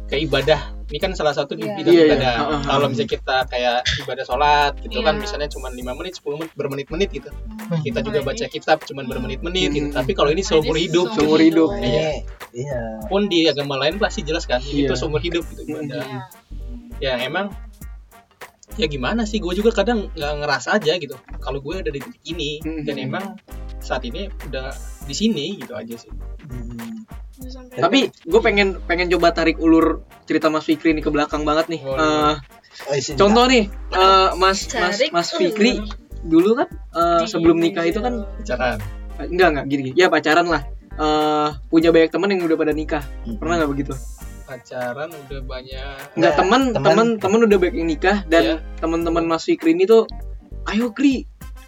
kayak ibadah ini kan salah satu di Iya. bidang Iya, ibadah Ah, ah, ah. kalau misalnya kita kayak ibadah sholat gitu kan Iya. misalnya cuma 5 menit 10 menit bermenit-menit gitu Hmm. kita juga baca kitab cuma bermenit-menit gitu Hmm. tapi kalau ini seumur hidup Seumur hidup. Iya. Iya. pun di agama lain pasti jelas kan Iya. tuh seumur hidup gitu ibadah ya. ya emang ya gimana sih gue juga kadang nggak ngerasa aja gitu kalau gue ada di titik ini Hmm. dan emang saat ini udah di sini gitu aja sih Hmm. Tapi gue pengen pengen coba tarik ulur cerita Mas Fikri ini ke belakang banget nih. Eh, Oh, sini. contoh nih, eh, Mas Mas Mas Fikri dulu kan eh, sebelum nikah itu kan pacaran enggak enggak gini, gini. ya pacaran lah. Eh, punya banyak teman yang udah pada nikah. Hmm. Pernah nggak begitu? Pacaran udah banyak. Enggak Nah, teman teman- teman teman udah banyak yang nikah dan Iya. teman-teman Mas Fikri ini tuh ayo Kri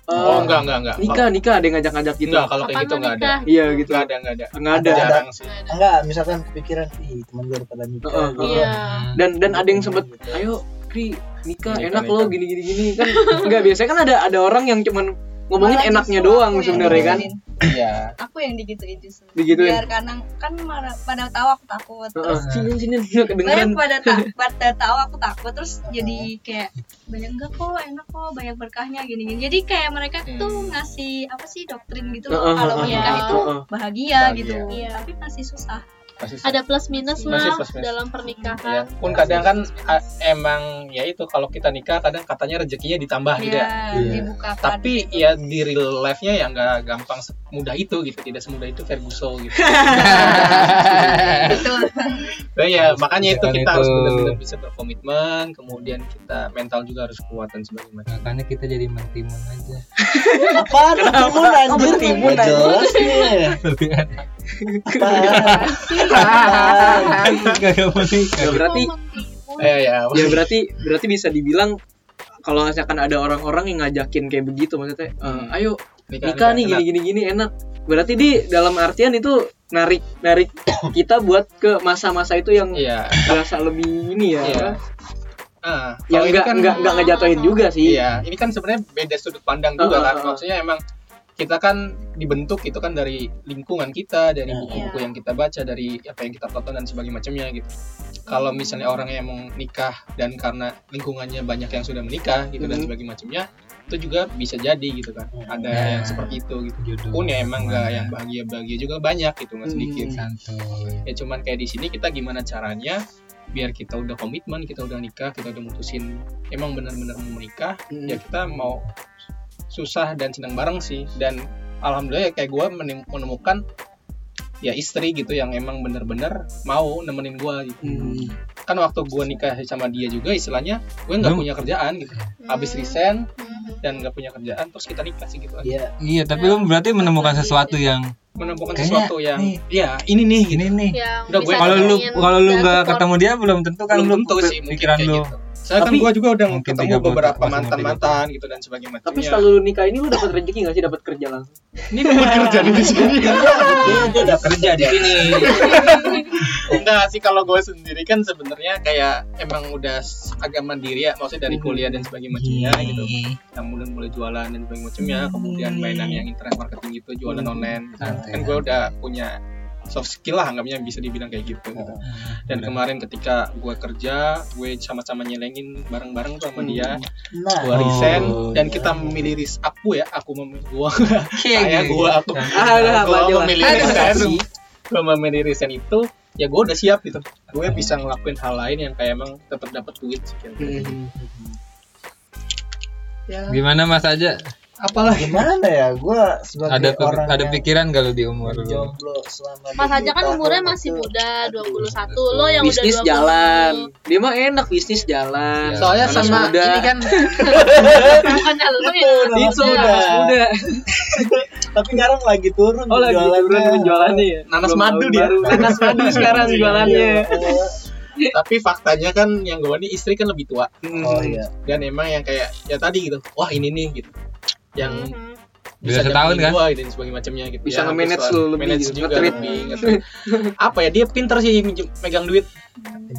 eh, oh enggak enggak enggak nikah nikah ada yang ngajak-ngajak gitu. Enggak kalau kayak gitu enggak ada. iya gitu. Enggak ada enggak ada. Nggak ada. Jarang sih. enggak misalkan kepikiran ih teman gue pada nikah. Heeh, gitu. Iya. dan dan ada yang sempet ayo Kri nikah Nikah, enak nikah. lo gini gini. Gini kan enggak biasanya kan ada ada orang yang cuman ngomongin Malah enaknya doang sebenarnya kan? iya. Aku yang digituin justru. Digituin? biar karena kan pada, pada tahu aku takut terus sini sini [LAUGHS] kedengeran pada tak pada tahu aku takut terus jadi kayak banyak enggak kok? Enak kok? Banyak berkahnya gini gini jadi kayak mereka tuh ngasih apa sih doktrin gitu loh. Kalau menikah itu Bahagia. gitu. Iya. tapi masih susah pasti Ada plus minus Masih lah plus minus. dalam ya pernikahan. pun kadang kan a- emang ya itu kalau kita nikah kadang katanya rezekinya ditambah gitu ya. Ya dibukakan tapi ya di real life-nya ya nggak gampang semudah itu gitu. Tidak semudah itu Ferguson gitu. [LAUGHS] Betul. Nah, ya makanya itu kita itu. harus benar-benar bisa berkomitmen kemudian kita mental juga harus kuat dan sebagainya. Makanya kita jadi mentimun aja. apaan? Timun anjir bertimun, Nggak [LAUGHS] jelas nih apaan Gak mau nikah. ya berarti eh ya ya berarti berarti bisa dibilang kalau misalkan ada orang-orang yang ngajakin kayak begitu maksudnya eh, ayo nikah nih gini gini gini enak. Berarti di dalam artian itu narik narik kita buat ke masa-masa itu yang iya. berasa lebih ini ya Iya. ah yang kalau ini enggak kan enggak enggak ngejatuhin juga sih. Iya ini kan sebenarnya beda sudut pandang juga Uh, uh, kan uh. maksudnya emang kita kan dibentuk itu kan dari lingkungan kita dari Iya. buku-buku yang kita baca dari apa yang kita tonton dan sebagainya macamnya gitu kalau misalnya orang yang mau nikah dan karena lingkungannya banyak yang sudah menikah gitu dan Mhm. sebagainya macamnya itu juga bisa jadi gitu kan ada Ya. yang seperti itu gitu Jodoh pun ya emang nggak ke mana. yang bahagia bahagia juga banyak gitu nggak sedikit Hmm. santuy. ya cuman kayak di sini kita gimana caranya biar kita udah komitmen kita udah nikah kita udah mutusin emang benar-benar mau menikah Hmm. ya kita mau susah dan senang bareng sih dan alhamdulillah ya kayak gue menemukan ya istri gitu yang emang bener-bener mau nemenin gue gitu Hmm. kan waktu gue nikah sama dia juga istilahnya gue nggak Belum. punya kerjaan gitu habis resign dan nggak punya kerjaan terus kita nikah sih gitu aja Iya, Iya, tapi lu berarti menemukan sesuatu yang menemukan Kayaknya sesuatu yang nih. ya ini nih gitu. ini nih. Udah, gue- Kalau lu kalau lu nggak ketemu dia belum tentu kan belum lu tentu sih pikiran lu. gitu. Soalnya kan Tapi- gue juga udah Mungkin ketemu beberapa masih mantan mantan gitu dan sebagainya. tapi setelah lu nikah ini lu dapat rezeki nggak sih dapat kerja langsung ini dapat kerja di sini. dia dia udah kerja di sini Enggak sih kalau gue sendiri kan sebenarnya kayak emang udah agak mandiri ya, maksudnya dari kuliah dan sebagainya macamnya gitu. Yang mulai mulai jualan dan sebagainya macamnya, kemudian mainan yang internet marketing gitu, jualan online. Gitu. Santai. Kan gue udah punya soft skill lah anggapnya bisa dibilang kayak gitu. gitu. Dan kemarin ketika gue kerja, gue sama-sama nyelengin bareng-bareng tuh sama dia. nah gua resign Oh, dan iya. kita memilih ris aku ya aku memilih gua Kayak [LAUGHS] saya gitu. gua aku Ah, apa gua aja lah. memilih resign gua memilih resign itu ya gua udah siap gitu gue bisa ngelakuin hal lain yang kayak emang tetap dapat duit sih kira-kira. Hmm. ya Gimana Mas aja? Apalah gimana ya gue sebagai Ada ke- orang ada yang pikiran kalau di umur lu? jomblo selama Mas aja 20 kan umurnya masih itu. muda, Aduh, 21. Lo yang bisnis udah 20. jalan dia mah enak bisnis jalan Ya. soalnya sama muda. ini kan [LAUGHS] Bukannya lo ya. itu udah muda. muda [LAUGHS] tapi sekarang lagi turun oh lagi turun penjualannya ya Nanas Belum madu dia. baru. nanas madu sekarang jualannya Iya. tapi faktanya kan yang gue nih istri kan lebih tua oh iya dan emang yang kayak ya tadi gitu wah ini nih gitu yang Mhm. Bisa setahun kan? gua dan sebagainya macamnya gitu Bisa Ya, nge-manage lu lebih manage gitu, juga nge-treat. lebih apa ya dia pinter sih megang duit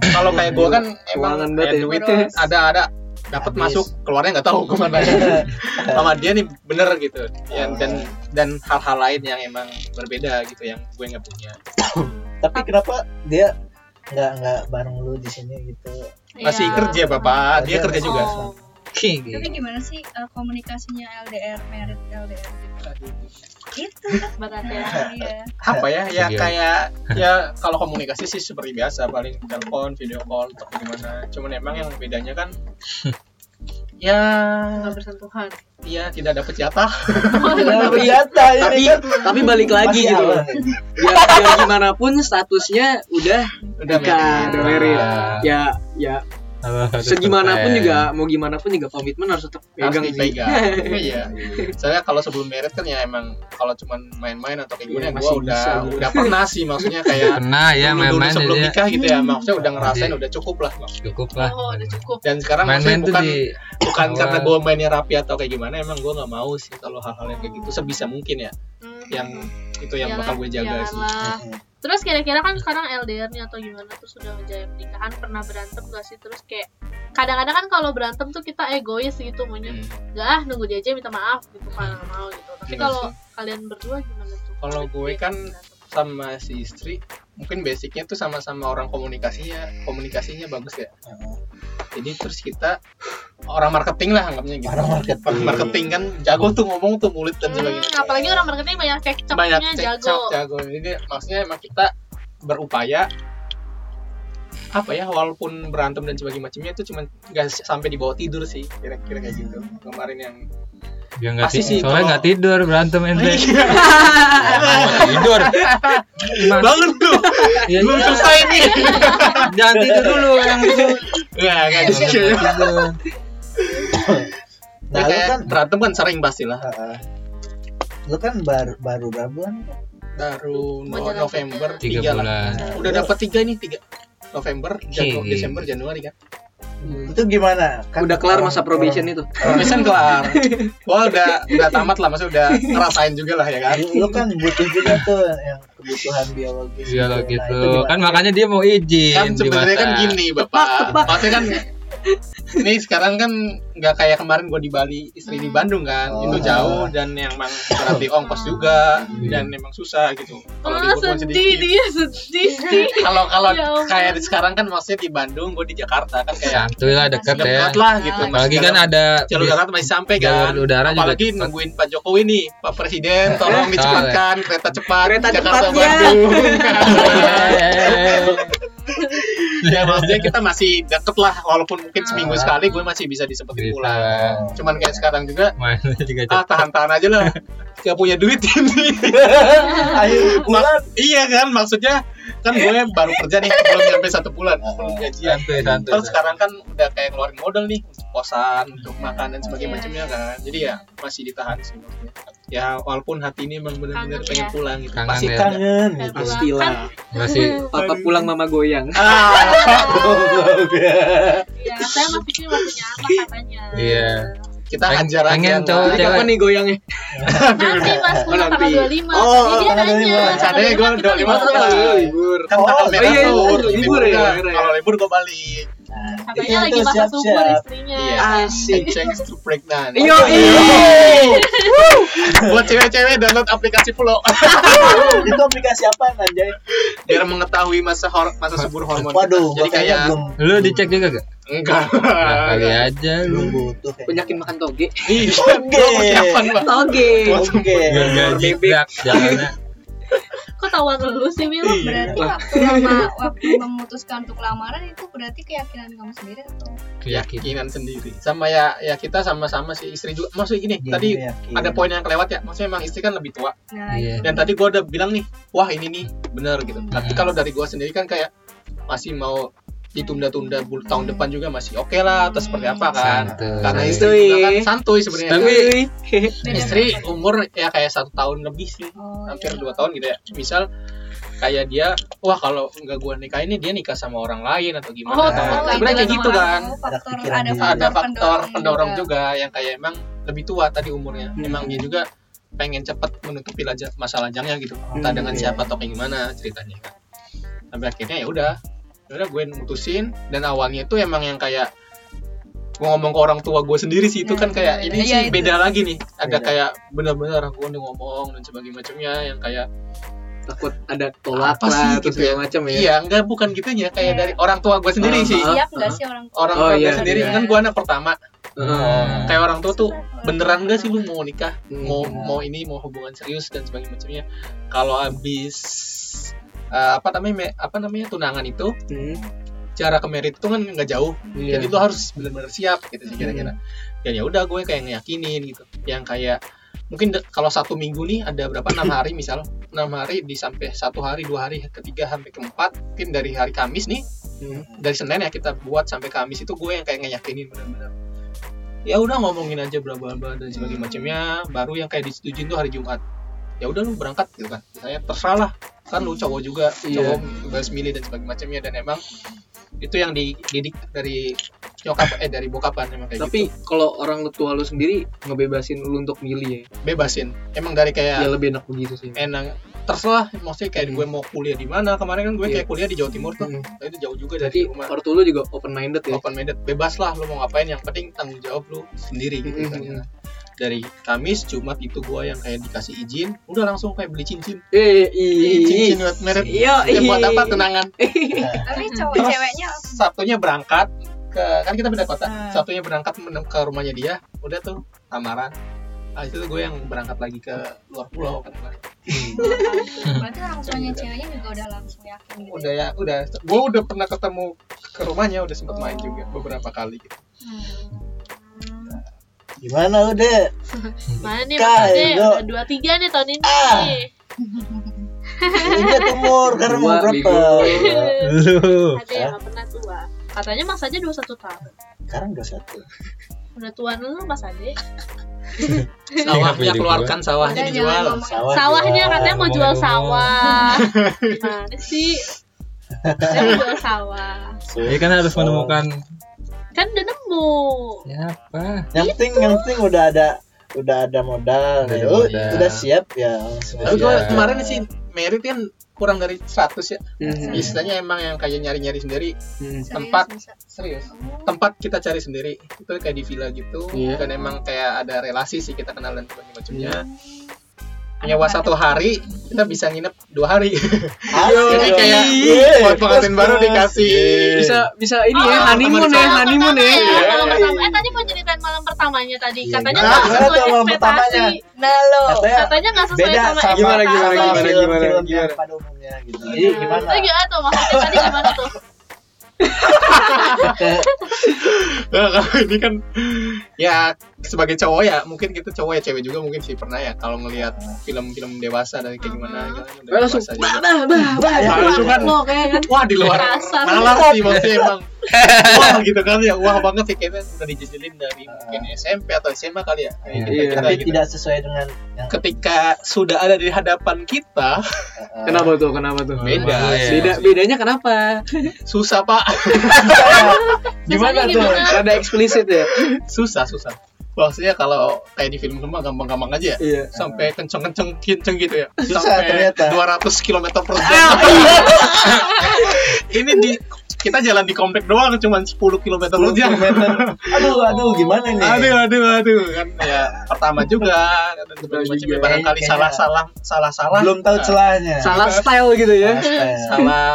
kalau kayak gua kan [LAUGHS] emang kayak ya. duit ada ada dapat masuk keluarnya nggak tahu ke mana [LAUGHS] sama dia nih bener gitu ya, dan dan hal-hal lain yang emang berbeda gitu yang gue nggak punya [COUGHS] tapi kenapa dia nggak nggak bareng lu di sini gitu masih Iya. kerja bapak dia kerja juga Oh. Tapi gitu. gimana sih uh, komunikasinya LDR merit LDR gitu? Itu Berat ya. iya. Apa ya? Ya Video. kayak [LAUGHS] ya kalau komunikasi sih seperti biasa paling telepon video call atau gimana. Cuman emang yang bedanya kan [LAUGHS] ya Nggak bersentuhan. Iya tidak dapat jatah. [LAUGHS] Ya ternyata ini tapi kan. tapi balik lagi masih gitu ya, ya gimana pun statusnya udah udah Ah. ya ya segimanapun juga mau gimana pun juga komitmen harus tetap harus pegang sih. dipegang [LAUGHS] iya soalnya kalau sebelum merit kan ya emang kalau cuman main-main atau kayak Iya, gimana masih gue udah bisa gitu. udah pernah sih maksudnya kayak Pernah ya dulu, main-main sebelum nikah gitu ya maksudnya udah ngerasain udah cukup lah Cukup lah. Oh, udah cukup. dan sekarang Main-main bukan di bukan awal. karena gue mainnya rapi atau kayak gimana emang gue nggak mau sih kalau hal-hal yang kayak gitu sebisa mungkin ya Hmm. yang itu yang bakal gue jaga sih. Terus kira-kira kan sekarang LDR nya atau gimana tuh sudah ngejaya pernikahan pernah berantem gak sih terus kayak kadang-kadang kan kalau berantem tuh kita egois gitu maunya Hmm. enggak ah nunggu dia aja minta maaf gitu kan nggak mau gitu tapi Bener kalau kalian berdua gimana tuh Kalau Ada gue kan berantem? sama si istri mungkin basicnya tuh sama-sama orang komunikasinya komunikasinya bagus ya. Jadi terus kita orang marketing lah anggapnya gitu. Orang marketing. Marketing kan jago tuh ngomong tuh mulut dan Hmm, sebagainya. apalagi orang marketing banyak cekcoknya banyak jago. cekcok jago. Jadi maksudnya emang kita berupaya apa ya walaupun berantem dan sebagainya macamnya itu cuma nggak sampai dibawa tidur sih kira-kira kayak gitu kemarin yang Ya nggak Pasti ti- sih, soalnya kalau- nggak tidur berantem ente. Iya. [LAUGHS] tidur. [LAUGHS] bangun tuh Ya, belum selesai nih Jangan tidur dulu yang itu. nggak nggak Jangan gitu tidur. Nah, Ya, lu kan berantem kan sering pastilah Heeh. lu kan baru baru berapa bulan? baru November Tiga tiga lah bulan. udah dapat tiga nih tiga November Janu- Iya. Desember Januari kan Itu gimana? Kan udah kelar masa probation orang- itu [LAUGHS] probation kelar [LAUGHS] wah udah udah tamat lah maksudnya udah ngerasain juga lah ya kan Lu kan butuh juga tuh yang kebutuhan biologis. Biologis Nah, itu tuh. gimana? Kan makanya dia mau izin. kan sebenarnya kan gini bapak maksudnya kan ini sekarang kan nggak kayak kemarin gue di Bali istri di Bandung kan Oh. itu jauh dan yang emang berarti ongkos juga dan emang susah gitu kalau oh sedih sedikit dia sedih [LAUGHS] sih kalau kalau Ya kayak di sekarang kan maksudnya di Bandung gue di Jakarta kan kayak Santuy lah deket ya. dekat lah gitu Apalagi Masih kan ada jalur darat masih sampai kan jalur udara juga apalagi cepat. nungguin Pak Jokowi nih Pak Presiden [LAUGHS] tolong dicepatkan kereta cepat Kereta Jakarta cepatnya. Bandung [LAUGHS] ya maksudnya kita masih deket lah walaupun mungkin seminggu Ah. sekali gue masih bisa disempetin Bisa. Pulang cuman kayak sekarang juga juga ah cepet. tahan-tahan aja lah [LAUGHS] gak punya duit ini [LAUGHS] Akhir bulan iya kan maksudnya kan gue baru kerja nih belum sampai satu bulan belum gajian. Terus sekarang kan udah kayak keluarin modal nih untuk kosan, untuk makan dan sebagainya macamnya kan. Jadi ya masih ditahan sih maksudnya. Ya walaupun hati ini emang benar-benar pengen ya. pulang gitu. Kangen Pasti ya. kangen gitu. pastilah Masih papa pulang mama goyang ah, [LAUGHS] Iya, saya Mas Fikri mau punya anak katanya. Iya. kita hajar aja. cowok cewek. kapan nih goyangnya Nanti pas pulang nanti. tanggal 25. Oh, Jadi dia tanggal nanya. 25. tanggal Katanya gue 25 kita 25 libur tuh libur Kan Oh, tanggal oh merah iya, tuh. libur, libur libur ya. Kalau libur gue balik. Katanya lagi itu masa subur istrinya. Iya. asik Change to pregnant. Iyo, [LAUGHS] Buat cewek-cewek download aplikasi Flow [LAUGHS] Itu aplikasi apa anjay? biar mengetahui masa hor masa subur hormon. kita. Waduh, Jadi kayak belum lu dicek juga gak? enggak. Nah, kali aja lu. butuh penyakin makan toge Iya, Oke. gua mau siapan, Pak. toge Kok tahuan lu sih, Mil? Iya. berarti waktu lama waktu [LAUGHS] memutuskan untuk lamaran itu berarti keyakinan kamu sendiri atau Keyakinan. keyakinan sendiri sama ya ya kita sama-sama sih istri juga maksudnya gini Gini, tadi yakin. ada poin yang kelewat ya maksudnya emang istri kan lebih tua nah Iya. dan tadi gua udah bilang nih wah ini nih bener gitu tapi Hmm. kalau dari gua sendiri kan kayak masih mau ditunda-tunda tahun depan juga masih oke lah atau seperti apa kan? Santuy. karena istri juga kan santuy sebenarnya. Tapi [LAUGHS] istri umur ya kayak satu tahun lebih sih. Oh, hampir iya. dua tahun gitu ya. Misal kayak dia wah kalau nggak gua nikah ini dia nikah sama orang lain atau gimana? Oh, atau oh, sebenarnya kayak gitu kan. faktor, Ada faktor, ada faktor pendorong pendorong juga yang kayak emang lebih tua tadi umurnya. Hmm. emang dia juga pengen cepet menutupi laja, masa lajangnya gitu. Entah Hmm, dengan iya. siapa atau kayak gimana ceritanya kan. Sampai akhirnya ya udah ya udah gue mutusin dan awalnya itu emang yang kayak gue ngomong ke orang tua gue sendiri sih itu Nah, kan kayak iya, ini iya, sih itu. beda lagi nih ada Beda. kayak bener-bener gue udah ngomong dan sebagainya macamnya yang kayak takut ada tolak Apa lah sih gitu ya? macam ya iya enggak bukan gitunya kayak Iya. dari orang tua gue sendiri Ah, sih ah. siap nggak sih orang tua orang Oh, tua gue iya, sendiri iya. kan gue anak pertama Heeh. kayak orang tua tuh beneran gak sih lu mau nikah Hmm. mau mau ini mau hubungan serius dan sebagainya macamnya kalau habis eh, apa namanya apa namanya tunangan itu Hmm. cara ke merit itu kan nggak jauh. Iya. jadi lu harus benar-benar siap gitu sih kira-kira. Dan ya udah gue kayak ngeyakinin gitu. Yang kayak mungkin de- kalau satu minggu nih ada berapa? Enam hari misal. Enam hari di sampai satu hari dua hari ketiga sampai keempat. Mungkin dari hari Kamis nih Hmm. dari Senin ya kita buat sampai Kamis itu gue yang kayak ngeyakinin benar-benar. Ya udah ngomongin aja bla bla dan sebagainya macamnya. Baru yang kayak disetujuin tuh hari Jumat ya udah lu berangkat gitu kan saya terserah lah kan lu cowok juga Iya. cowok bebas milih dan sebagainya macamnya dan emang itu yang dididik dari nyokap eh dari bokapan emang kayak Tapi gitu kalau orang tua lu sendiri ngebebasin lu untuk milih ya. bebasin emang dari kayak Ya lebih enak begitu sih. enak terserah maksudnya kayak Hmm. gue mau kuliah di mana kemarin kan gue Iya. kayak kuliah di Jawa Timur tuh Hmm. Itu jauh juga Jadi rumah ortu lu juga open minded ya. open minded bebas lah lu mau ngapain yang penting tanggung jawab lu sendiri gitu Mhm. istilahnya. Dari Kamis Jumat itu gua yang kayak dikasih izin udah langsung kayak beli cincin Eh, cincin buat merek Iya, ya buat iya. apa kenangan [LAUGHS] Tapi cowok Terus ceweknya Sabtunya berangkat ke kan kita beda kota Hmm. Sabtunya berangkat ke rumahnya dia udah tuh lamaran ah itu gue yang berangkat lagi ke luar pulau kan berarti orang tuanya ceweknya juga udah langsung yakin gitu. udah ya udah gue udah pernah ketemu ke rumahnya udah sempet main juga beberapa kali gitu. Hmm. Gimana udah? Mana nih Kak, Mas Ade? Edo. Udah dua tiga nih tahun ini. Ah. Ingat umur karena Dua, mau berapa? Lu. Ade yang gak pernah tua. Katanya Mas Ade 21 tahun. Sekarang 21. Udah tua dulu Mas Ade. [LAUGHS] sawahnya keluarkan sawahnya Udah, dijual. Sawah Sawahnya jual. katanya mau jual sawah. Gimana sih? Saya mau jual sawah. Jadi kan harus menemukan Kan udah nemu. siapa? Yang penting yang penting udah ada udah ada modal. Udah ya. ada Oh, modal. udah siap ya langsung tapi aja. gue kemarin sih merit kan kurang dari 100 ya Hmm. istilahnya emang yang kayak nyari-nyari sendiri Hmm. Serius tempat bisa. serius tempat kita cari sendiri itu kayak di villa gitu Iya. dan emang kayak ada relasi sih kita kenal dan sebagainya macamnya Ada nyewa satu hari kita bisa nginep dua hari Asik jadi kayak Iya, buat pengantin baru dikasih Bisa bisa ini ya Oh, honeymoon ya, honeymoon ya. ya, malam pertama. Eh tadi mau ceritain malam pertamanya tadi. Iya, Katanya gimana? nggak Gimana sesuai ekspektasi. Nah lo. Katanya Katanya nggak sesuai beda sama Gimana, gimana, gimana, gimana, gimana? pada umumnya gitu. Jadi Iya. gimana? Itu gimana tuh? Maksudnya tadi gimana tuh? [LAUGHS] Nah, ini kan ya sebagai cowok ya mungkin kita cowok ya cewek juga mungkin sih pernah ya kalau ngelihat film-film dewasa dan kayak gimana gitu, Eh, langsung bah bah bah bah. Ya, langsung kan Lo kayak kan wah di luar nalar sih maksudnya emang wah gitu kan ya wah banget sih kayaknya udah dijejelin dari mungkin SMP atau SMA kali ya Iya. Iya. kita Tapi gitu. tidak sesuai dengan yang ketika sudah ada di hadapan kita Kenapa tuh? Kenapa tuh? Beda. Iya. Beda bedanya kenapa? susah pak [LAUGHS] gimana tuh? gimana? Rada eksplisit ya. susah susah maksudnya kalau kayak di film semua gampang-gampang aja ya Iya. sampai kenceng-kenceng kenceng gitu ya Susah sampai ternyata. 200 km per jam [LAUGHS] ini di kita jalan di komplek doang cuma 10 km per 10 jam kilometer. Aduh, [LAUGHS] aduh, gimana nih? aduh aduh aduh kan ya pertama juga dan macamnya juga. barangkali Kayaknya salah salah salah salah Belum tahu celahnya. Salah style gitu ya. salah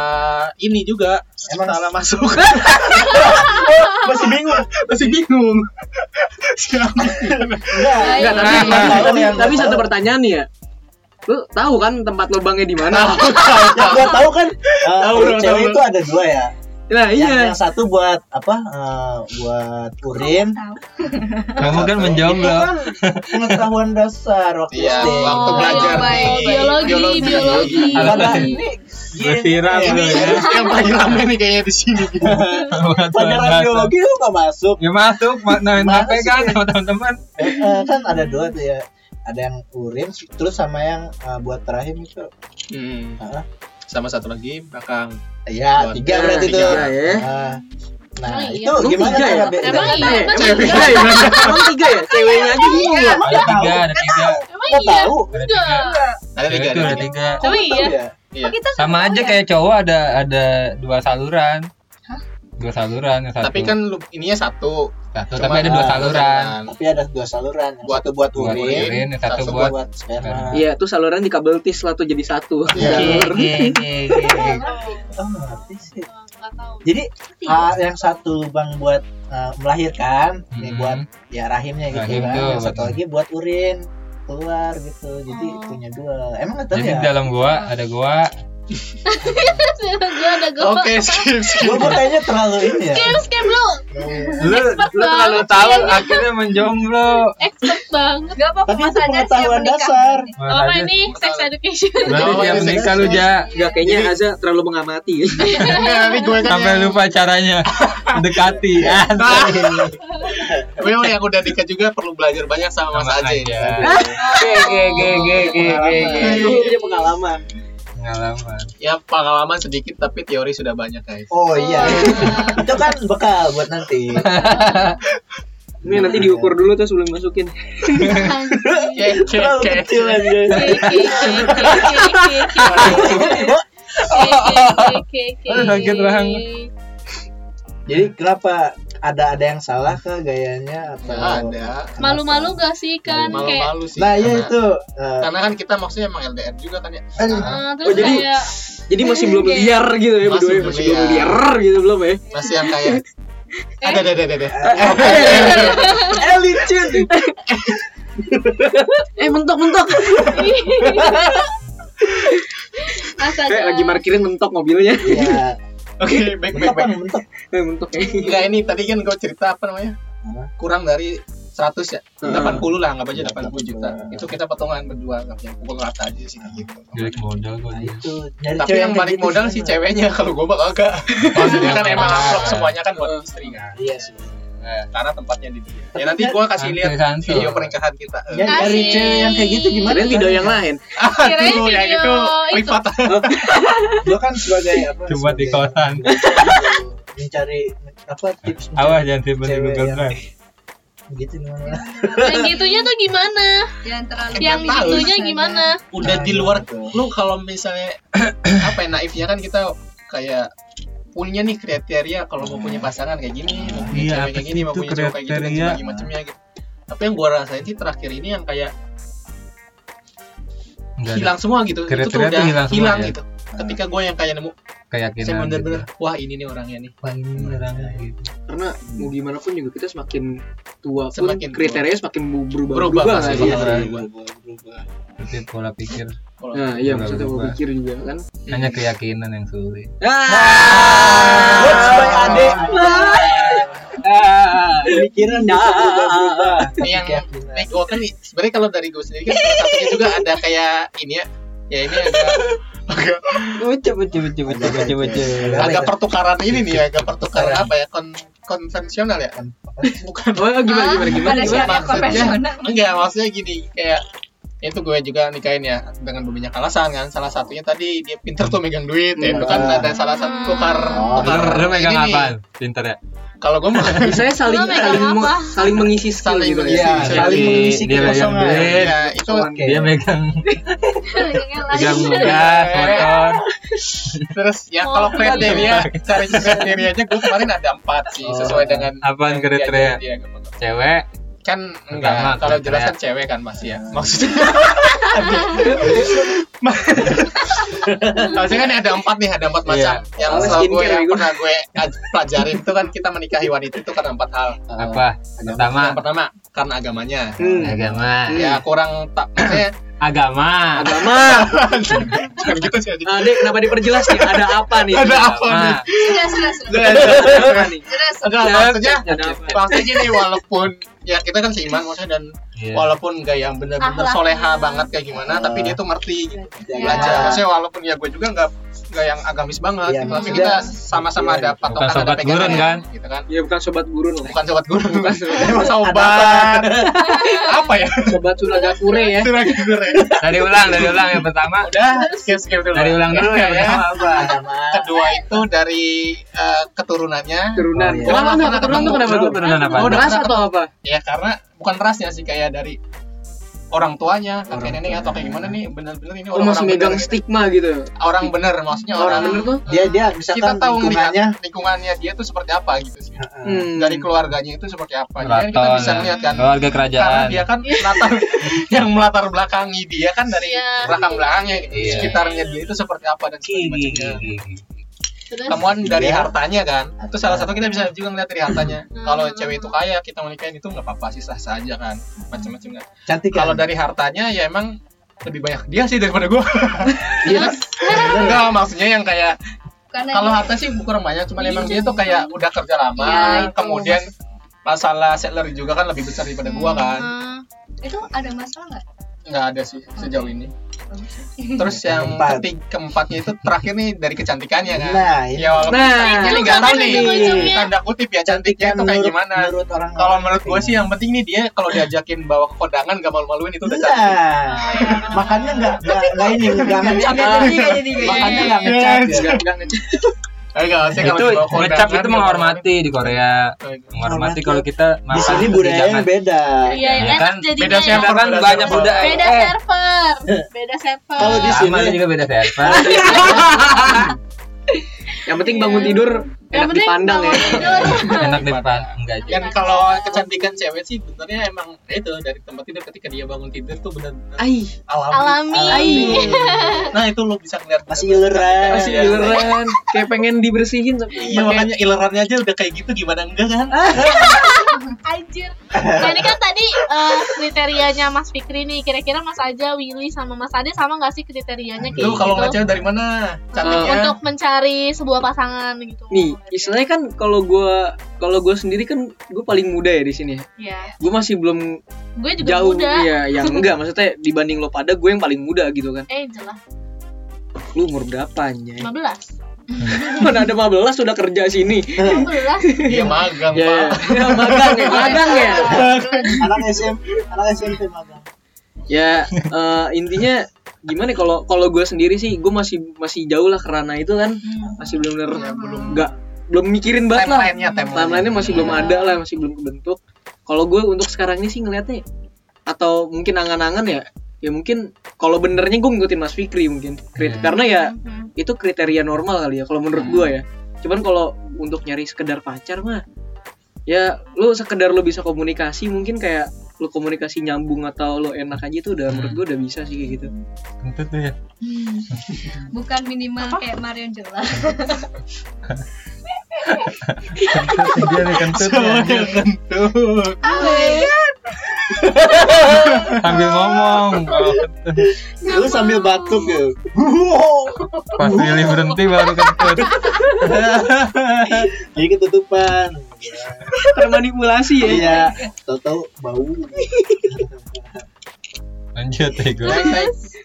ini juga Emang- salah masuk [LAUGHS] Masih bingung. masih bingung [LAUGHS] Siapa? Enggak, Enggak, tapi nggak tapi, nggak satu pertanyaan nih ya. Lu tahu kan tempat lubangnya di mana? Yang gua tahu kan uh, Tahu cewek tahu. itu ada dua ya. Nah, Yang, iya. yang satu buat apa? uh, buat urin. Kamu [LAUGHS] kan menjomblo. kan pengetahuan dasar waktu Iya, SD. waktu Oh, belajar di biologi, biologi. Karena Iya. ini Berviral ini lu ya. [LAUGHS] yang paling rame nih kayaknya di sini [LAUGHS] pelajaran biologi lu nggak masuk. Ya masuk, ma- main HP sih? kan sama teman-teman. Eh, eh, kan ada dua tuh ya. Ada yang urin terus sama yang uh, buat rahim itu. Hmm. Sama satu lagi belakang Iya, tiga Nah, berarti tiga tuh. ya. Nah, nah Oh, iya. itu gimana tiga ya? Emang iya, emang cewek ya? Emang tiga ya? Ceweknya aja bingung ya? Ada tiga, ada tiga. Emang iya? tahu. Ada tiga. ada tiga. Oh iya. ya? Iya. Sama aja kayak cowok ada ada dua saluran. Dua saluran yang satu. tapi kan ininya satu satu, cuma tapi ada dua saluran. Tapi ada dua saluran. Yang Buat- satu buat Buat urin, urin, yang satu satu buat buat sperma. Iya, tuh saluran di kabel tis lah tuh jadi satu. Iya. Gini, gini, gini. Oh. Jadi ah, yang satu lubang buat ah, melahirkan, ini Hmm. buat ya rahimnya gitu Rahim kan. tuh Yang satu buat- lagi buat urin keluar gitu. Jadi Oh. punya dua. Emang nggak tahu Jadi ya? dalam gua ada gua, gue ada gue Oke, skip skip. Gue kayaknya terlalu ini ya. Scam scam lu Lu, lu terlalu tahu akhirnya menjomblo. expert banget Gak apa-apa Tapi itu aja pengetahuan menikah. dasar. Oh, ini sex education Berarti Oh, tiap ini nikah lu ja Enggak kayaknya Aza terlalu mengamati. [LAUGHS] Nanti gue kan sampai yang- lupa caranya dekati. Gue yang udah nikah juga perlu belajar banyak sama Mas aja. Oke, oke, oke, oke, oke, pengalaman. Pengalaman. Ya pengalaman sedikit tapi teori sudah banyak guys. Oh iya. [LAUGHS] Itu kan bekal buat nanti. [LAUGHS] Ini nanti diukur dulu tuh sebelum masukin. Oke, oke, Terlalu oke. kecil aja. Jadi kenapa ada ada yang salah kah gayanya atau Ada. Malu-malu gak sih kan kayak Malu-malu sih. Nah iya itu eh, Karena kan kita maksudnya emang LDR juga kan ya. eh, terus Oh, jadi- kayak Jadi masih belum liar gitu ya Masih berdua ya, belum masih belum liar. liar gitu belum ya. Masih yang kayak ada ada ada ada. eh licin. Eh mentok mentok. [LAUGHS] astaga. Kayak lagi parkirin mentok mobilnya. Ya, Oke, baik baik baik. mentok. Mentok ya. Enggak ini tadi kan gue cerita apa namanya? Kurang dari 100 ya. Hmm. 80 lah, nggak baca 80 juta. Itu kita potongan berdua, nggak yang pukul rata aja sih gitu. Balik modal gua Nah dia. itu Tapi yang balik gitu modal sih ceweknya, kalau gue mah kagak. Maksudnya [LAUGHS] kan emang upload semuanya kan buat istri kan. Iya sih. Nah, karena tempatnya di dia. Ya nanti gua kasih lihat video pernikahan kita. Ya, Kasih. cewek yang kayak gitu gimana? Kalian video yang lain. Kirain Aduh, yang video itu itu. privat. [LAUGHS] Gue kan sebagai apa? Coba di kosan. [LAUGHS] mencari apa tips Awas jangan simpen di Google yang- Drive. gitu gimana? yang gitunya tuh gimana Jangan terlalu yang gitunya gimana Udah di luar lu kalau misalnya apa ya naifnya kan kita kayak punya nih kriteria kalau mau punya pasangan kayak gini, mau punya Iya, cewek kayak gini, mau punya cowok kayak gitu dan kriteria? sebagainya macamnya gitu. Tapi yang gua rasain sih terakhir ini yang kayak Enggak ada hilang semua gitu. itu tuh Kriteria udah hilang hilang, ya? gitu. Ketika gue yang kayak nemu, saya keyakinan. bener-bener, gitu. wah ini nih orangnya nih. Wah, ini orangnya gitu. Karena mau gimana pun juga kita semakin tua pun Semakin tua. kriterianya semakin berubah Berubah berubah, pasti, kan? bakal Iya. berubah. berubah. Seperti pola pikir Kalau Nah, iya maksudnya mau pikir juga kan. hanya keyakinan yang sulit. Buat sebagai adek. Pemikiran bisa berubah-berubah. Ini yang Keyakinan. naik gue kan nih, sebenarnya kalau dari gue sendiri kan satunya juga ada kayak ini ya ya ini agak agak, baca baca baca baca baca. agak pertukaran ini nih agak pertukaran apa ya kon konvensional ya bukan Oh, gimana gimana gimana gimana? maksudnya enggak maksudnya gini kayak itu gue juga nikahin ya dengan banyak alasan kan salah satunya tadi dia pinter tuh megang duit ya itu kan ada salah satu tukar Oh, tukar lu megang apaan? Pinter ya? kalau gue mah [LAUGHS] Misalnya saling saling apa? saling mengisi skill Saling gitu mengisi. ya. Iya, Jadi, saling mengisi dia megang duit. ya itu. Dia megang Yang lain. megang motor. terus ya Oh, kalau kriteria cari kriterianya gue kemarin ada empat sih Oh. sesuai dengan Apaan kriteria? dia- dia. Cewek, kan Pertama, enggak kalau jelas kan cewek kan masih ya maksudnya maksudnya kan ada empat nih ada empat macam yang Oh, selalu gue yang pernah gue aj- pelajarin itu kan kita menikahi wanita itu kan empat hal apa? Pertama, yang pertama karena agamanya Hmm. agama. ya kurang tak maksudnya Agama. Agama. [LAUGHS] jangan gitu sih anjing. Adek, kenapa diperjelas nih? Ada apa nih? ada apa nih. Jelas, jelas, jelas. Nih? Jelas. Enggak, maksudnya maksudnya gini walaupun ya kita kan seiman maksudnya dan Iya. walaupun gak yang bener-bener soleha banget kayak gimana tapi dia tuh ngerti gitu. belajar Ya. maksudnya walaupun ya gue juga nggak nggak yang agamis banget Iya, gitu. tapi maksudnya- kita sama-sama iya, ada gitu. patokan Bukan ada sobat pegangan gurun, kan? gitu kan Ya bukan sobat gurun lah. bukan sobat gurun bukan sobat. [LAUGHS] sobat [LAUGHS] apa ya Sobat Sunagakure ya. Gitu ya. Dari ulang, dari ulang yang pertama. udah skip skip dulu Dari ulang dulu ya. ya pertama apa? kedua itu dari eh, keturunannya Turunan. Oh, iya. Kenapa Pernah, enggak? pernah Turunan tuh kenapa tuh? Turunan apa? Oh, ras atau apa? ya karena bukan rasnya sih kayak dari orang tuanya kakek nenek atau kayak gimana nih bener-bener ini Oh, orang, masih megang stigma gitu. orang bener maksudnya Orang orang, bener tuh? Dia dia kita misalkan tahu lingkungannya lingkungannya dia tuh seperti apa gitu sih Hmm. dari keluarganya itu seperti apa jadi kan kita bisa ya. ngeliat kan Keluarga karena kerajaan. dia kan latar [LAUGHS] yang melatar belakangi dia kan dari Iya. belakang belakangnya Iya. sekitarnya dia itu seperti apa dan sebagainya. Terus, kemudian dari Iya. hartanya kan itu salah satu kita bisa juga ngeliat dari hartanya Hmm. kalau cewek itu kaya kita mau nikahin itu nggak apa-apa sih sah sah aja kan macam-macam kan cantik kan? kalau dari hartanya ya emang lebih banyak dia sih daripada gua [LAUGHS] Iya. enggak maksudnya yang kayak kalau harta sih bukan banyak cuman emang dia tuh kayak udah kerja lama Iya, itu. kemudian masalah salary juga kan lebih besar daripada gua kan Hmm, itu ada masalah nggak? nggak ada sih sejauh ini [LAUGHS] terus yang Keempat. ketik keempatnya itu terakhir nih dari kecantikannya kan? Nah, ini ya walaupun Nah, ini nggak tahu nih tanda kutip ya cantiknya itu kayak gimana? menurut orang kalau menurut gua sih yang penting nih dia kalau diajakin bawa ke kondangan gak malu-maluin itu udah cantik. Nah, makanya nggak nggak nggak ini nggak ngecap makanya nggak ngecap ya. Kalau itu ngecap itu menghormati di Korea. menghormati kalau kita di sini budayanya beda. Iya, Ya enak kan, jadinya beda ya. server kan beda banyak budaya. Beda eh, server. Beda server. Kalau di sini- juga beda server. [LAUGHS] Yang penting bangun tidur enak penting dipandang ya. enak di depan enggak juga Dan kalau kecantikan cewek sih benernya emang itu dari tempat tidur ketika dia bangun tidur tuh bener-bener Ai, alami. Alami. Alami. Nah itu lo bisa ngeliat masih ileran masih Iya. ileran. Kayak pengen dibersihin tapi Iya makanya ilerannya aja udah kayak gitu gimana enggak kan? [LAUGHS] Anjir. Nah, ini kan tadi eh, kriterianya Mas Fikri nih. Kira-kira Mas Aja, Willy sama Mas Ade sama nggak sih kriterianya kayak Lu kalau gitu? dari mana? Cantiknya. Untuk mencari sebuah pasangan gitu. nih, istilahnya kan kalau gua kalau gua sendiri kan gue paling muda ya di sini. Ya. Gue masih belum Gue juga jauh muda. ya yang [LAUGHS] enggak maksudnya dibanding lo pada gue yang paling muda gitu kan. Eh, jelas. Lu umur berapa anjay? 15. [LAUGHS] Mana ada 15 sudah kerja sini. 15. Iya magang, Ya, Pak. ya. magang ya, magang ya. anak SMP anak SMP magang Ya eh, intinya gimana ya, kalau kalau gue sendiri sih gue masih masih jauh lah kerana itu kan masih benar-benar belum nggak belum mikirin banget lah timeline-nya timeline. timeline-nya masih belum ada lah masih belum kebentuk kalau gue untuk sekarang ini sih ngeliatnya atau mungkin angan-angan ya ya mungkin kalau benernya gue ngikutin Mas Fikri mungkin Krit- Hmm. karena ya Mhm. itu kriteria normal kali ya kalau menurut gue ya cuman kalau untuk nyari sekedar pacar mah ya lu sekedar lu bisa komunikasi mungkin kayak lu komunikasi nyambung atau lu enak aja itu udah menurut gue udah bisa sih kayak gitu. Kentut tuh ya. Bukan minimal kayak Marion kentut dia nih kentut ya kentut. sambil ngomong. Kalau kentut lu sambil batuk ya? Pas Willy berhenti baru kentut. [LAUGHS] Jadi ketutupan termanipulasi ya. Iya tahu-tahu bau. Lanjut ya gue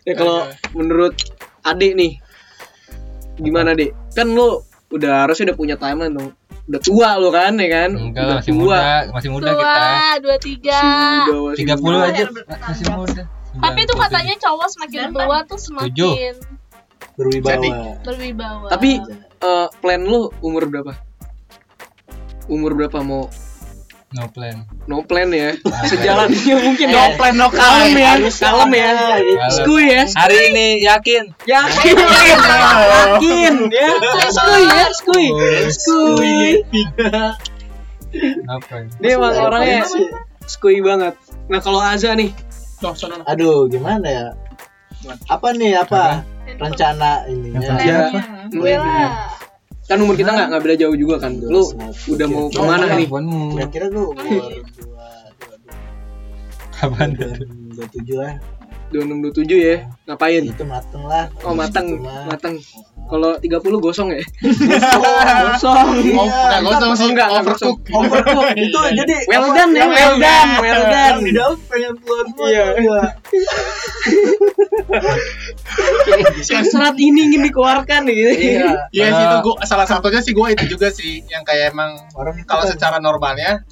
ya kalau menurut adik nih gimana dek kan lu udah harusnya udah punya timeline dong. Udah tua lo kan ya kan? Enggak udah masih tua. muda masih muda kita. Tua, 23. Masih muda, masih 30 muda. aja. Masih muda. Tapi itu katanya cowok semakin tua tuh semakin berwibawa. Jadi. berwibawa. tapi eh, plan lu umur berapa umur berapa mau no plan. No plan ya? Plan. sejalannya mungkin Eh, no plan [LAUGHS] no kalem ya? kalem ya? Kalem. skuy ya? Hari ini yakin? Yakin. Yakin ya. Skuy ya skuy skuy apa ya? dia emang orangnya skuy banget. Nah kalau Aza nih? Aduh gimana ya? Apa nih apa rencana ininya? Yang siapa? Wela. Kan umur kita nggak nggak beda jauh juga kan. Lu udah mau ke mana nih? Teleponmu. kira-kira lu umur dua dua Kapan? dua dua tujuh lah. Dua enam dua tujuh ya? Ngapain? Itu mateng lah. Oh mah. matang kalau 30 gosong ya? Gosong. [LAUGHS] Oh, enggak gosong sih, enggak overcook. overcook. [LAUGHS] Itu jadi well done ya well done well done. di dalam pengen keluar keluar Iya. [LAUGHS] [LAUGHS] Serat ini ingin dikeluarkan gitu. Iya. Iya sih Ah. itu gua salah satunya sih gua itu juga sih yang kayak emang orang kalau kan secara normalnya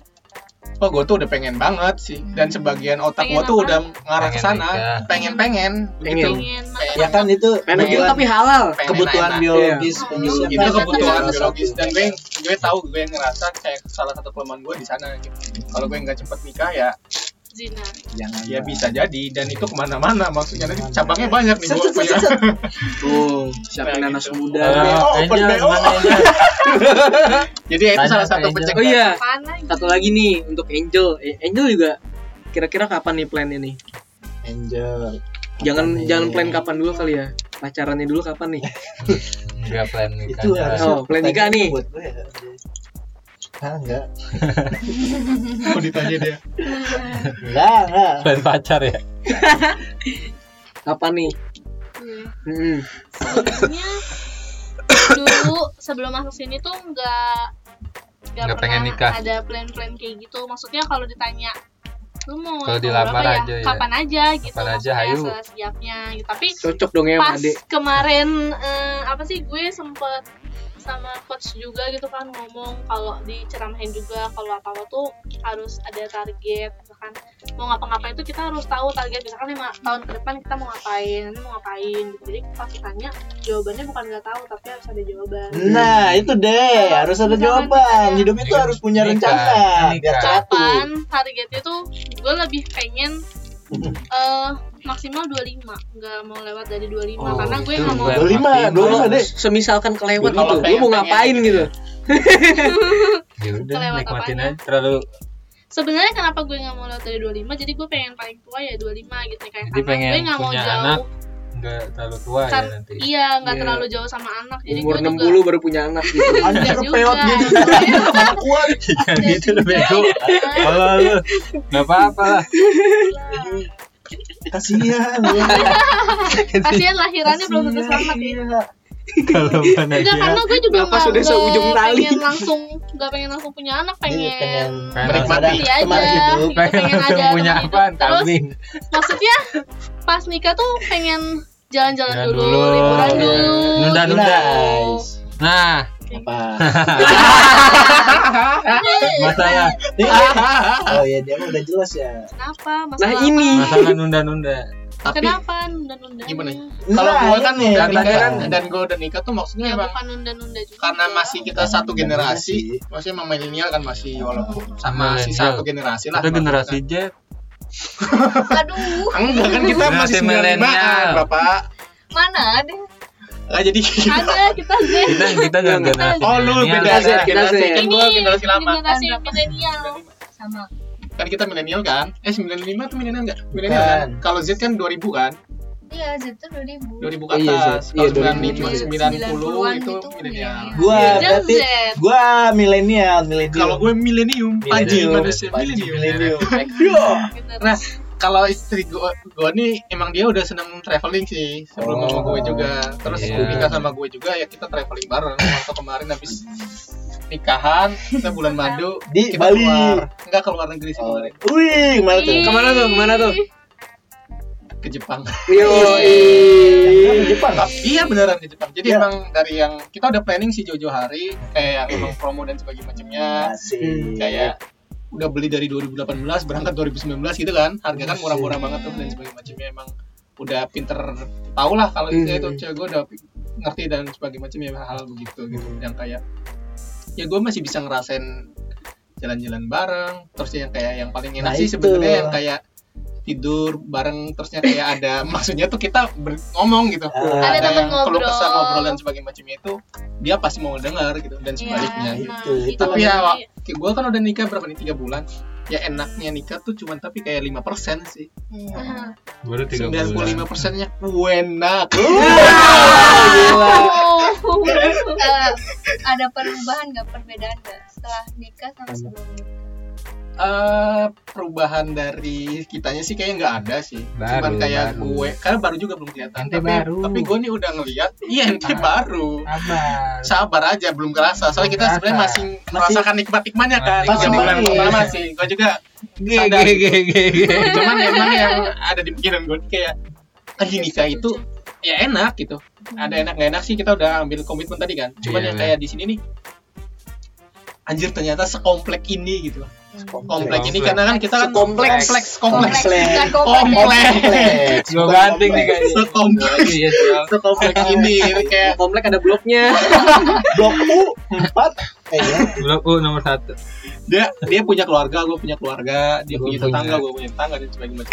Oh, gue tuh udah pengen banget sih, dan sebagian otak Pengen gue tuh udah ngarah ke Pengen sana, pengen. pengen, begitu. Pengen ya kan itu pengen kebutuhan, tapi halal. Pengen kebutuhan enak. biologis Iya. manusia Itu kan kebutuhan salah biologis. Dan gue gue tahu gue ngerasa kayak salah satu kelemahan gue di sana gitu. Kalau gue nggak cepet nikah ya zina. jangan ya bisa jadi dan itu ke mana-mana maksudnya nanti cabangnya banyak nih gue punya. tuh siapin Nah, anak gitu. muda Ah, open BO. [LAUGHS] Jadi itu salah satu pencegah. oh iya satu lagi nih untuk Angel Eh, Angel juga kira-kira kapan nih plan ini angel jangan Kapan nih? jangan plan kapan dulu kali ya pacarannya dulu kapan nih [LAUGHS] Enggak plan nikah. itu harus Oh, plan nikah nih. Ya ah enggak Mau [LAUGHS] ditanya dia. enggak enggak plan pacar ya. [LAUGHS] kapan nih gue. Hmm. Sebenarnya dulu sebelum masuk sini tuh nggak Nggak pernah pengen nikah. Ada plan-plan kayak gitu. Maksudnya kalau ditanya lu mau Kalau dilamar berapa aja ya. kapan aja gitu Kapan aja, hayu. sesiapnya gitu. tapi Cocok dong ya pas sama Ade. kemarin eh, apa sih gue sempet sama coach juga gitu kan ngomong kalau diceramahin juga kalau apa apa tuh harus ada target misalkan mau ngapa-ngapain tuh kita harus tahu target misalkan lima tahun ke depan kita mau ngapain nanti mau ngapain gitu. Jadi pas ditanya jawabannya bukan nggak tahu tapi harus ada jawaban. Nah, itu deh, harus ada jawaban. Hidup itu harus punya rencana, biar targetnya tuh? Gue lebih pengen eh [LAUGHS] maksimal 25 nggak mau lewat dari 25 Oh, karena gue itu nggak mau gue- 25, 25 deh. Semisalkan kelewat gitu, lu mau ngapain gitu gitu? [LAUGHS] ya udah Kelewat nikmatin aja terlalu sebenarnya kenapa gue nggak mau lewat dari 25 jadi gue pengen paling tua ya 25 gitu kayak Jadi pengen gue nggak mau punya jauh. anak, nggak terlalu tua ya Kan- nanti. iya nggak Iya. terlalu jauh sama anak. Jadi Umur gue juga 60 baru punya anak gitu. [LAUGHS] Anjir peot [LAUGHS] juga. gitu. Kuat. Jangan gitu lu bego. kalau lu nggak apa-apa lah Kasihan. kasihan lahirannya belum tentu selamat ya Iya. kalau mana Enggak, karena gue juga nggak sudah seujung nggak tali? pengen langsung nggak pengen langsung punya anak pengen, pengen menikmati aja, teman hidup. gitu, pengen pengen langsung ada punya apaan Terus kambing maksudnya pas nikah tuh pengen jalan-jalan Jalan dulu, dulu. liburan Iya. dulu. Nunda-nunda. Nah Apa? [LAUGHS] masalah [LAUGHS] Oh iya, dia mah udah jelas ya. Kenapa? Nah Masalah ini apa? masalah nunda-nunda Tapi Kenapa nunda-nunda? Gimana? Nah, kalau gue kan ini udah nikah kan dan gue udah nikah tuh maksudnya Ya emang bukan nunda-nunda juga. karena masih kita satu generasi, sih. maksudnya emang milenial kan masih walaupun sama masih Milenial. satu generasi lah. kita generasi Z Aduh, Enggak kan kita masih milenial. milenial, Bapak. mana ada? Nah, jadi ada kita Z. kita kita nggak generasi Oh, lu beda Z, kita Z. Kan Ini gue generasi lama. generasi milenial. Sama. Kan kita milenial kan? Eh 95 tuh milenial enggak? Milenial kan? Kalau Z kan 2000 kan? Iya, Z tuh 2000. 2000 ke Iya, atas. Iya, Kalau 90-an 95 90 itu gitu, milenial. Gua Gen berarti gua milenial, milenial. Kalau gue milenium, Panji manusia milenium. Nah, kalau istri gue, gue nih emang dia udah seneng traveling sih sebelum Oh. sama gue juga. Terus Iya. nikah sama gue juga ya kita traveling bareng. Waktu kemarin habis nikahan kita bulan madu Di kita Bali. keluar enggak ke luar negeri sih Oh. kemarin Wih, ke mana tuh? Ke mana tuh? Ke mana tuh? ke Jepang. Yo, Yang di Jepang. iya beneran ke Jepang. Jadi Iya. emang dari yang kita udah planning sih jauh-jauh hari kayak yang emang promo dan sebagainya macamnya. Kayak udah beli dari 2018 berangkat 2019 gitu kan. Harga kan murah-murah banget tuh dan sebagainya macamnya. Emang udah pinter tau lah kalau Hmm. itu cewek gue udah ngerti dan sebagainya macamnya hal begitu gitu. Yang kayak ya gue masih bisa ngerasain jalan-jalan bareng terus yang kayak yang paling Nah, enak sih itu. sebenarnya yang kayak tidur bareng terusnya kayak ada [LAUGHS] maksudnya tuh kita ber- ngomong gitu Ah, Ada temen yang keluh ngobrol. kesah ngobrol dan sebagainya macamnya itu dia pasti mau dengar gitu dan sebaliknya Iya, gitu. nah, Itu, itu. tapi ya gue kan udah nikah berapa nih tiga bulan ya enaknya nikah tuh cuman tapi kayak lima persen sih Nah, baru tiga sembilan puluh lima bulan persennya enak Oh. [LAUGHS] Eh, ada perubahan nggak perbedaan nggak setelah nikah sama sebelum nikah? Eh, perubahan dari kitanya sih kayaknya nggak ada sih. Baru, cuman kayak baru. gue karena baru juga belum kelihatan. Ente tapi baru. tapi gue nih udah ngeliat iya ente baru. Sabar. Sabar aja belum kerasa. Soalnya kita sebenarnya masih merasakan nikmat nikmatnya kan. Masih masih. pertama masih gue juga sadar. cuman emang yang ada di pikiran gue kayak anjing nikah itu ya enak gitu. Ada enak nggak enak sih kita udah ambil komitmen tadi kan. Cuman Iya. yang kayak di sini nih anjir ternyata sekomplek ini gitu. loh komplek ini karena kan kita kan Sekompleks. kompleks kompleks. Bukan kompleks. kompleks. Gua ganting nih kayaknya sekompleks. Iya siap sekompleks ini Ini kayak komplek ada bloknya. [LAUGHS] Blok U 4 eh ya. blok U nomor satu. Dia dia punya keluarga gue punya keluarga. Dia punya tetangga gue punya tetangga dan sebagainya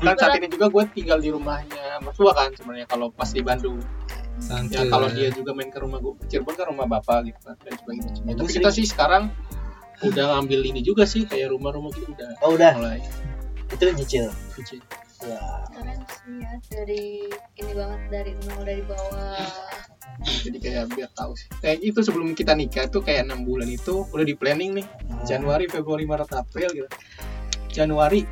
kan saat ini juga gue tinggal di rumahnya mertua kan sebenarnya kalau pas di Bandung. Ya kalau dia juga main ke rumah gue Cirebon kan rumah bapak gitu kan dan sebagainya tapi kita sih sekarang udah ngambil ini juga sih kayak rumah-rumah gitu udah Oh udah, mulai. Itu nyicil. kecil Wah. Keren sih ya dari ini banget dari nol dari bawah. jadi kayak biar tahu sih. Kayak itu sebelum kita nikah tuh kayak enam bulan itu udah di planning nih. Januari Februari Maret April gitu. Januari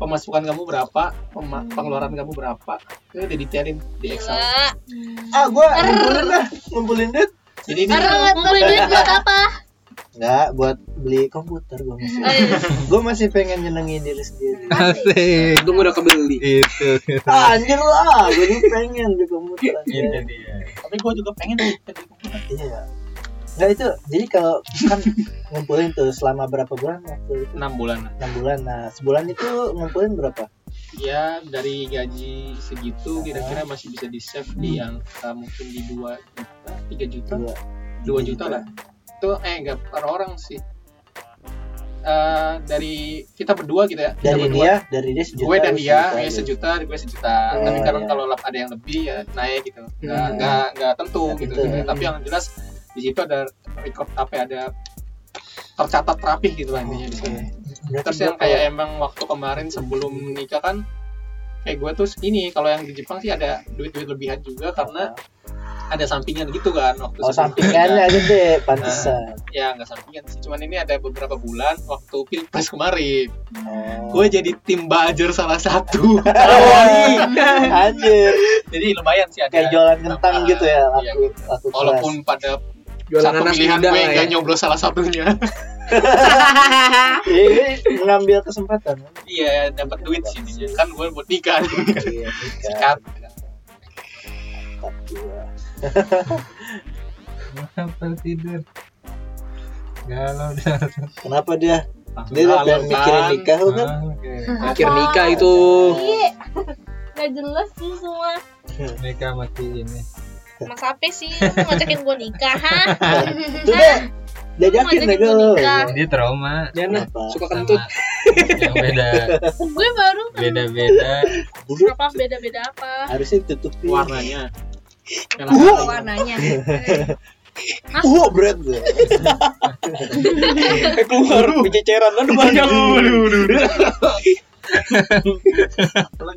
pemasukan kamu berapa, pema- pengeluaran kamu berapa, itu udah detailin di Excel. Gila. ah gue ngumpulin dah ngumpulin duit? Jadi ini ngumpulin duit buat apa? Nggak buat beli komputer gue masih Oh, iya. gue masih pengen nyenengin diri sendiri Asik. Untung udah kebeli. Itu. ah, anjir lah gue juga pengen di komputer anjir. dia. tapi gue juga pengen jadi komputer. iya nggak itu jadi kalau kan ngumpulin tuh selama berapa bulan waktu itu 6 bulan. enam bulan nah sebulan itu ngumpulin berapa Ya dari gaji segitu kira-kira masih bisa di save di angka mungkin di 2 juta, 3 juta, dua 2 juta lah. Itu eh enggak per orang sih. Eh dari kita berdua gitu ya. Kita dari berdua. dia dari dia sejuta gue dan dia sejuta, ya sejuta gue sejuta Oh, tapi karena iya. kalau ada yang lebih ya naik gitu nggak Hmm. nggak nggak tentu Nggak gitu, tentu, gitu. ya. tapi yang jelas di situ ada record apa ya, ada tercatat rapih gitu lah intinya di Berarti terus yang kayak emang waktu kemarin sebelum nikah kan kayak gue tuh ini kalau yang di Jepang sih ada duit-duit lebihan juga karena ada sampingan gitu kan waktu oh sampingannya [LAUGHS] nikah. gede pantesan. Ya nggak sampingan sih. Cuman ini ada beberapa bulan waktu pilpres kemarin. Oh. gue jadi tim buzzer salah satu. [LAUGHS] Anjir. Jadi lumayan sih ada kayak jualan kentang gitu ya Iya, laku laku keras walaupun pada Jualan satu nanas pilihan muda gue ya. nggak nyoblos salah satunya. [LAUGHS] Ini mengambil kesempatan. Iya dapat duit sih dia. kan gue buat nikah. Iya sikat. Dua Kenapa tidur? Galau dah. kenapa dia Langsung dia udah pengen mikirin nikah kan Ah. [LAUGHS] Mikir nikah itu. Iya. [LAUGHS] Gak jelas tuh semua. [LAUGHS] Nikah mati ini. Mas Ape sih ngajakin gue nikah, ha? itu deh diajakin deh gue nikah. Dia trauma. Jangan suka sama kentut. Yang beda, Gue baru kan. beda-beda. Kenapa beda-beda apa? harusnya ditutupi warnanya Uh, warnanya uh berat tuh Keluar bececeran aduh banyak.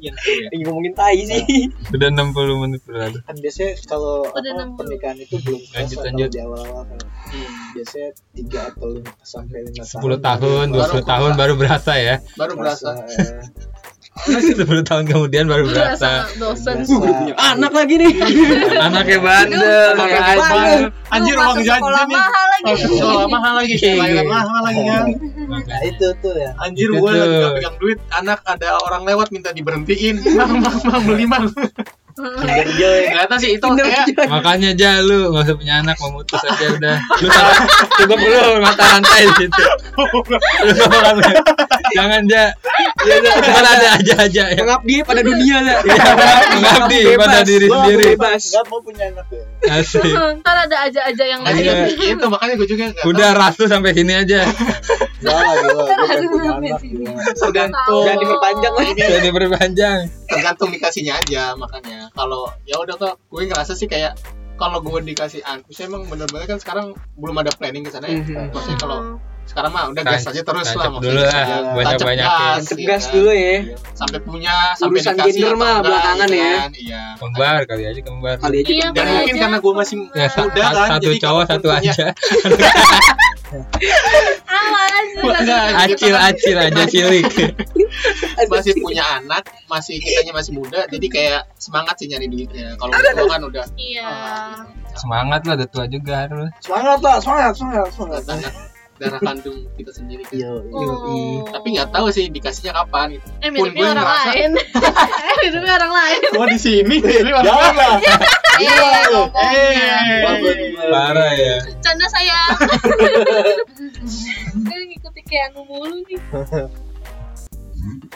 ya Lagi ngomongin tai sih. Udah 60 menit berlalu. kan biasanya kalau Udah apa, 60. pernikahan itu belum Lanjut, lanjut. di awal-awal kan Hmm. biasanya tiga atau lima sampai lima 10 tahun, Baru 20 tahun baru berasa ya. baru berasa 10 tahun kemudian baru Gue berasa. sama dosen. berasa. Anak lagi nih. Anaknya bandel, kayak bandel. anjir uang jajan sekolah nih mahal lagi sekolah mahal lagi Iya, lahiran iya. mahal lagi kan nah itu tuh ya anjir gue lagi gak pegang duit anak ada orang lewat minta diberhentiin [LAUGHS] mang mang mang beli mang Kinder ternyata sih itu kayak. Makanya aja lu nggak usah punya anak memutus aja udah. Lu salah, cukup lu mata rantai di situ. [LAUGHS] Lu salah, Jangan ja. Iya, iya. Kan ada aja aja ya. Mengabdi pada dunia lah. Iya, mengabdi pada diri sendiri. Bebas. nggak mau punya anak ya Asik. [LAUGHS] Ntar ada aja-aja yang lain. Iya. itu makanya gue juga nggak Udah rasu sampai sini aja. [LAUGHS] Tergantung Jangan diperpanjang lagi. Jadi berpanjang. tergantung dikasihnya aja makanya kalau ya udah kok gue ngerasa sih kayak kalau gue dikasih anak saya emang bener-bener kan sekarang belum ada planning ke sana ya Mhm. maksudnya kalau sekarang mah udah gas aja terus lah maksudnya dulu lah, aja. banyak-banyakin. Tancap gas, iya gas dulu ya. sampai punya sampai Urusan dikasih gender mah belakangan gitu ya. kan. iya Kembar kali aja kembar. Kali aja Iya, dan mungkin karena gue masih Ya, muda kan satu cowok satu aja. Awas. Gitu Acil acil aja cilik. masih punya anak masih kitanya masih muda jadi kayak semangat sih nyari duitnya kalau gue kan udah Iya. Semangat lah udah tua juga harus. semangat lah semangat semangat semangat darah, kandung kita sendiri kan. Yo, yo. Oh. tapi nggak tahu sih dikasihnya kapan gitu. Eh Pun gue orang ngerasa- lain. [LAUGHS] Eh miripnya orang lain. Gua di sini ini jangan lah Iya, ngomongnya. Eh, Parah ya. Canda saya. [LAUGHS] Dia ngikuti kayak anu mulu nih. [LAUGHS]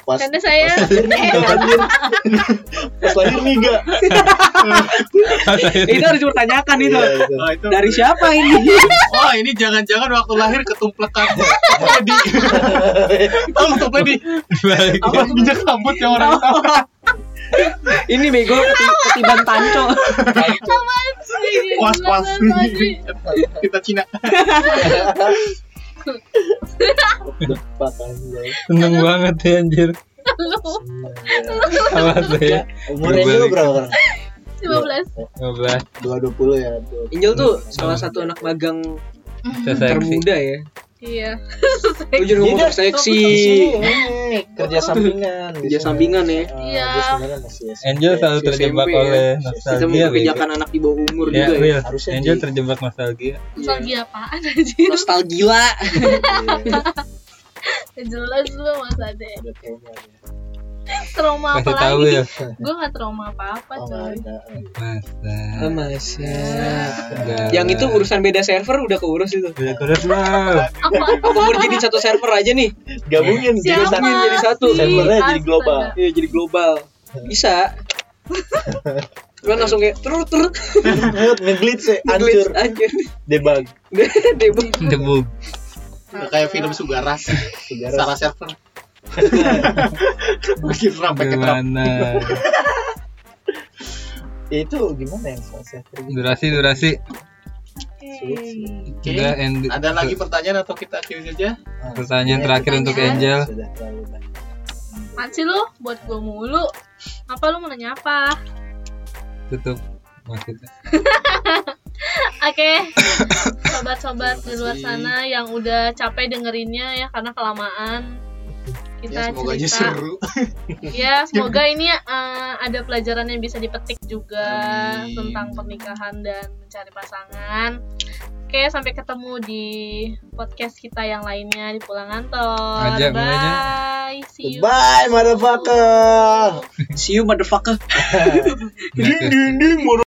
pas Canda saya. anjir. [LAUGHS] pas lahir nih gak Itu harus dipertanyakan itu. Iya, itu. Oh, itu. Dari siapa ini? Oh ini jangan-jangan waktu lahir ketumplekan Topedi Tahu Topedi Balik. Apa minyak rambut yang orang tahu [LAUGHS] Ini bego keti- ketiban tanco. Was was Kita Cina [LAUGHS] depak anjir Seneng banget ya anjir. Lu Awas deh ya. umurnya dulu berapa kan 15. 15 dua dua puluh ya tuh Angel tuh salah satu anak magang Seseksi. termuda ya. Iya. Lu jangan ngomong Iya, seksi. Kerja sampingan. Kerja sampingan ya. Eh, Iya. Angel selalu SMP terjebak ya. oleh Kita nostalgia. bego. mempekerjakan anak di bawah umur Ya, juga ya. Angel terjebak nostalgia. Nostalgia apaan anjir? Nostalgia. Jelas lu Mas Ade. trauma apa Kasih lagi? ya. Gue gak trauma apa-apa Oh, coy. Masa. Enggak. Yang itu urusan beda server udah keurus itu. Udah terus bro. Apa? Apa mau jadi satu server aja nih? Gabungin jadi satu. jadi satu. Servernya jadi global. Iya jadi global. Bisa. Kan langsung kayak terus terus [LAUGHS] Ngeglitch ya, hancur. anjir. [LAUGHS] Debug. Debug. Debug. Udah kayak film Sugaras Sejarah. Salah server [LAUGHS] Bikin sampai ke Gimana? [LAUGHS] Ya, itu gimana yang salah server? Durasi durasi. Oke. Udah end. Ada lagi pertanyaan atau kita akhiri saja? Ah, Pertanyaan terakhir untuk Pertanyaan. Angel. Sudah terlalu banyak. Apaan sih lu? Buat gue mulu. Apa lu mau nanya apa? Tutup maksudnya. [LAUGHS] Oke, [LAUGHS] sobat-sobat di luar sana yang udah capek dengerinnya ya karena kelamaan kita Ya semoga aja cerita. seru [LAUGHS] Ya, semoga ini eh, ada pelajaran yang bisa dipetik juga Amin. tentang pernikahan dan mencari pasangan. Oke, sampai ketemu di podcast kita yang lainnya di Pulang. Aja, aja. Bye, see you. Bye motherfucker. See you motherfucker. [LAUGHS] Nggak ke-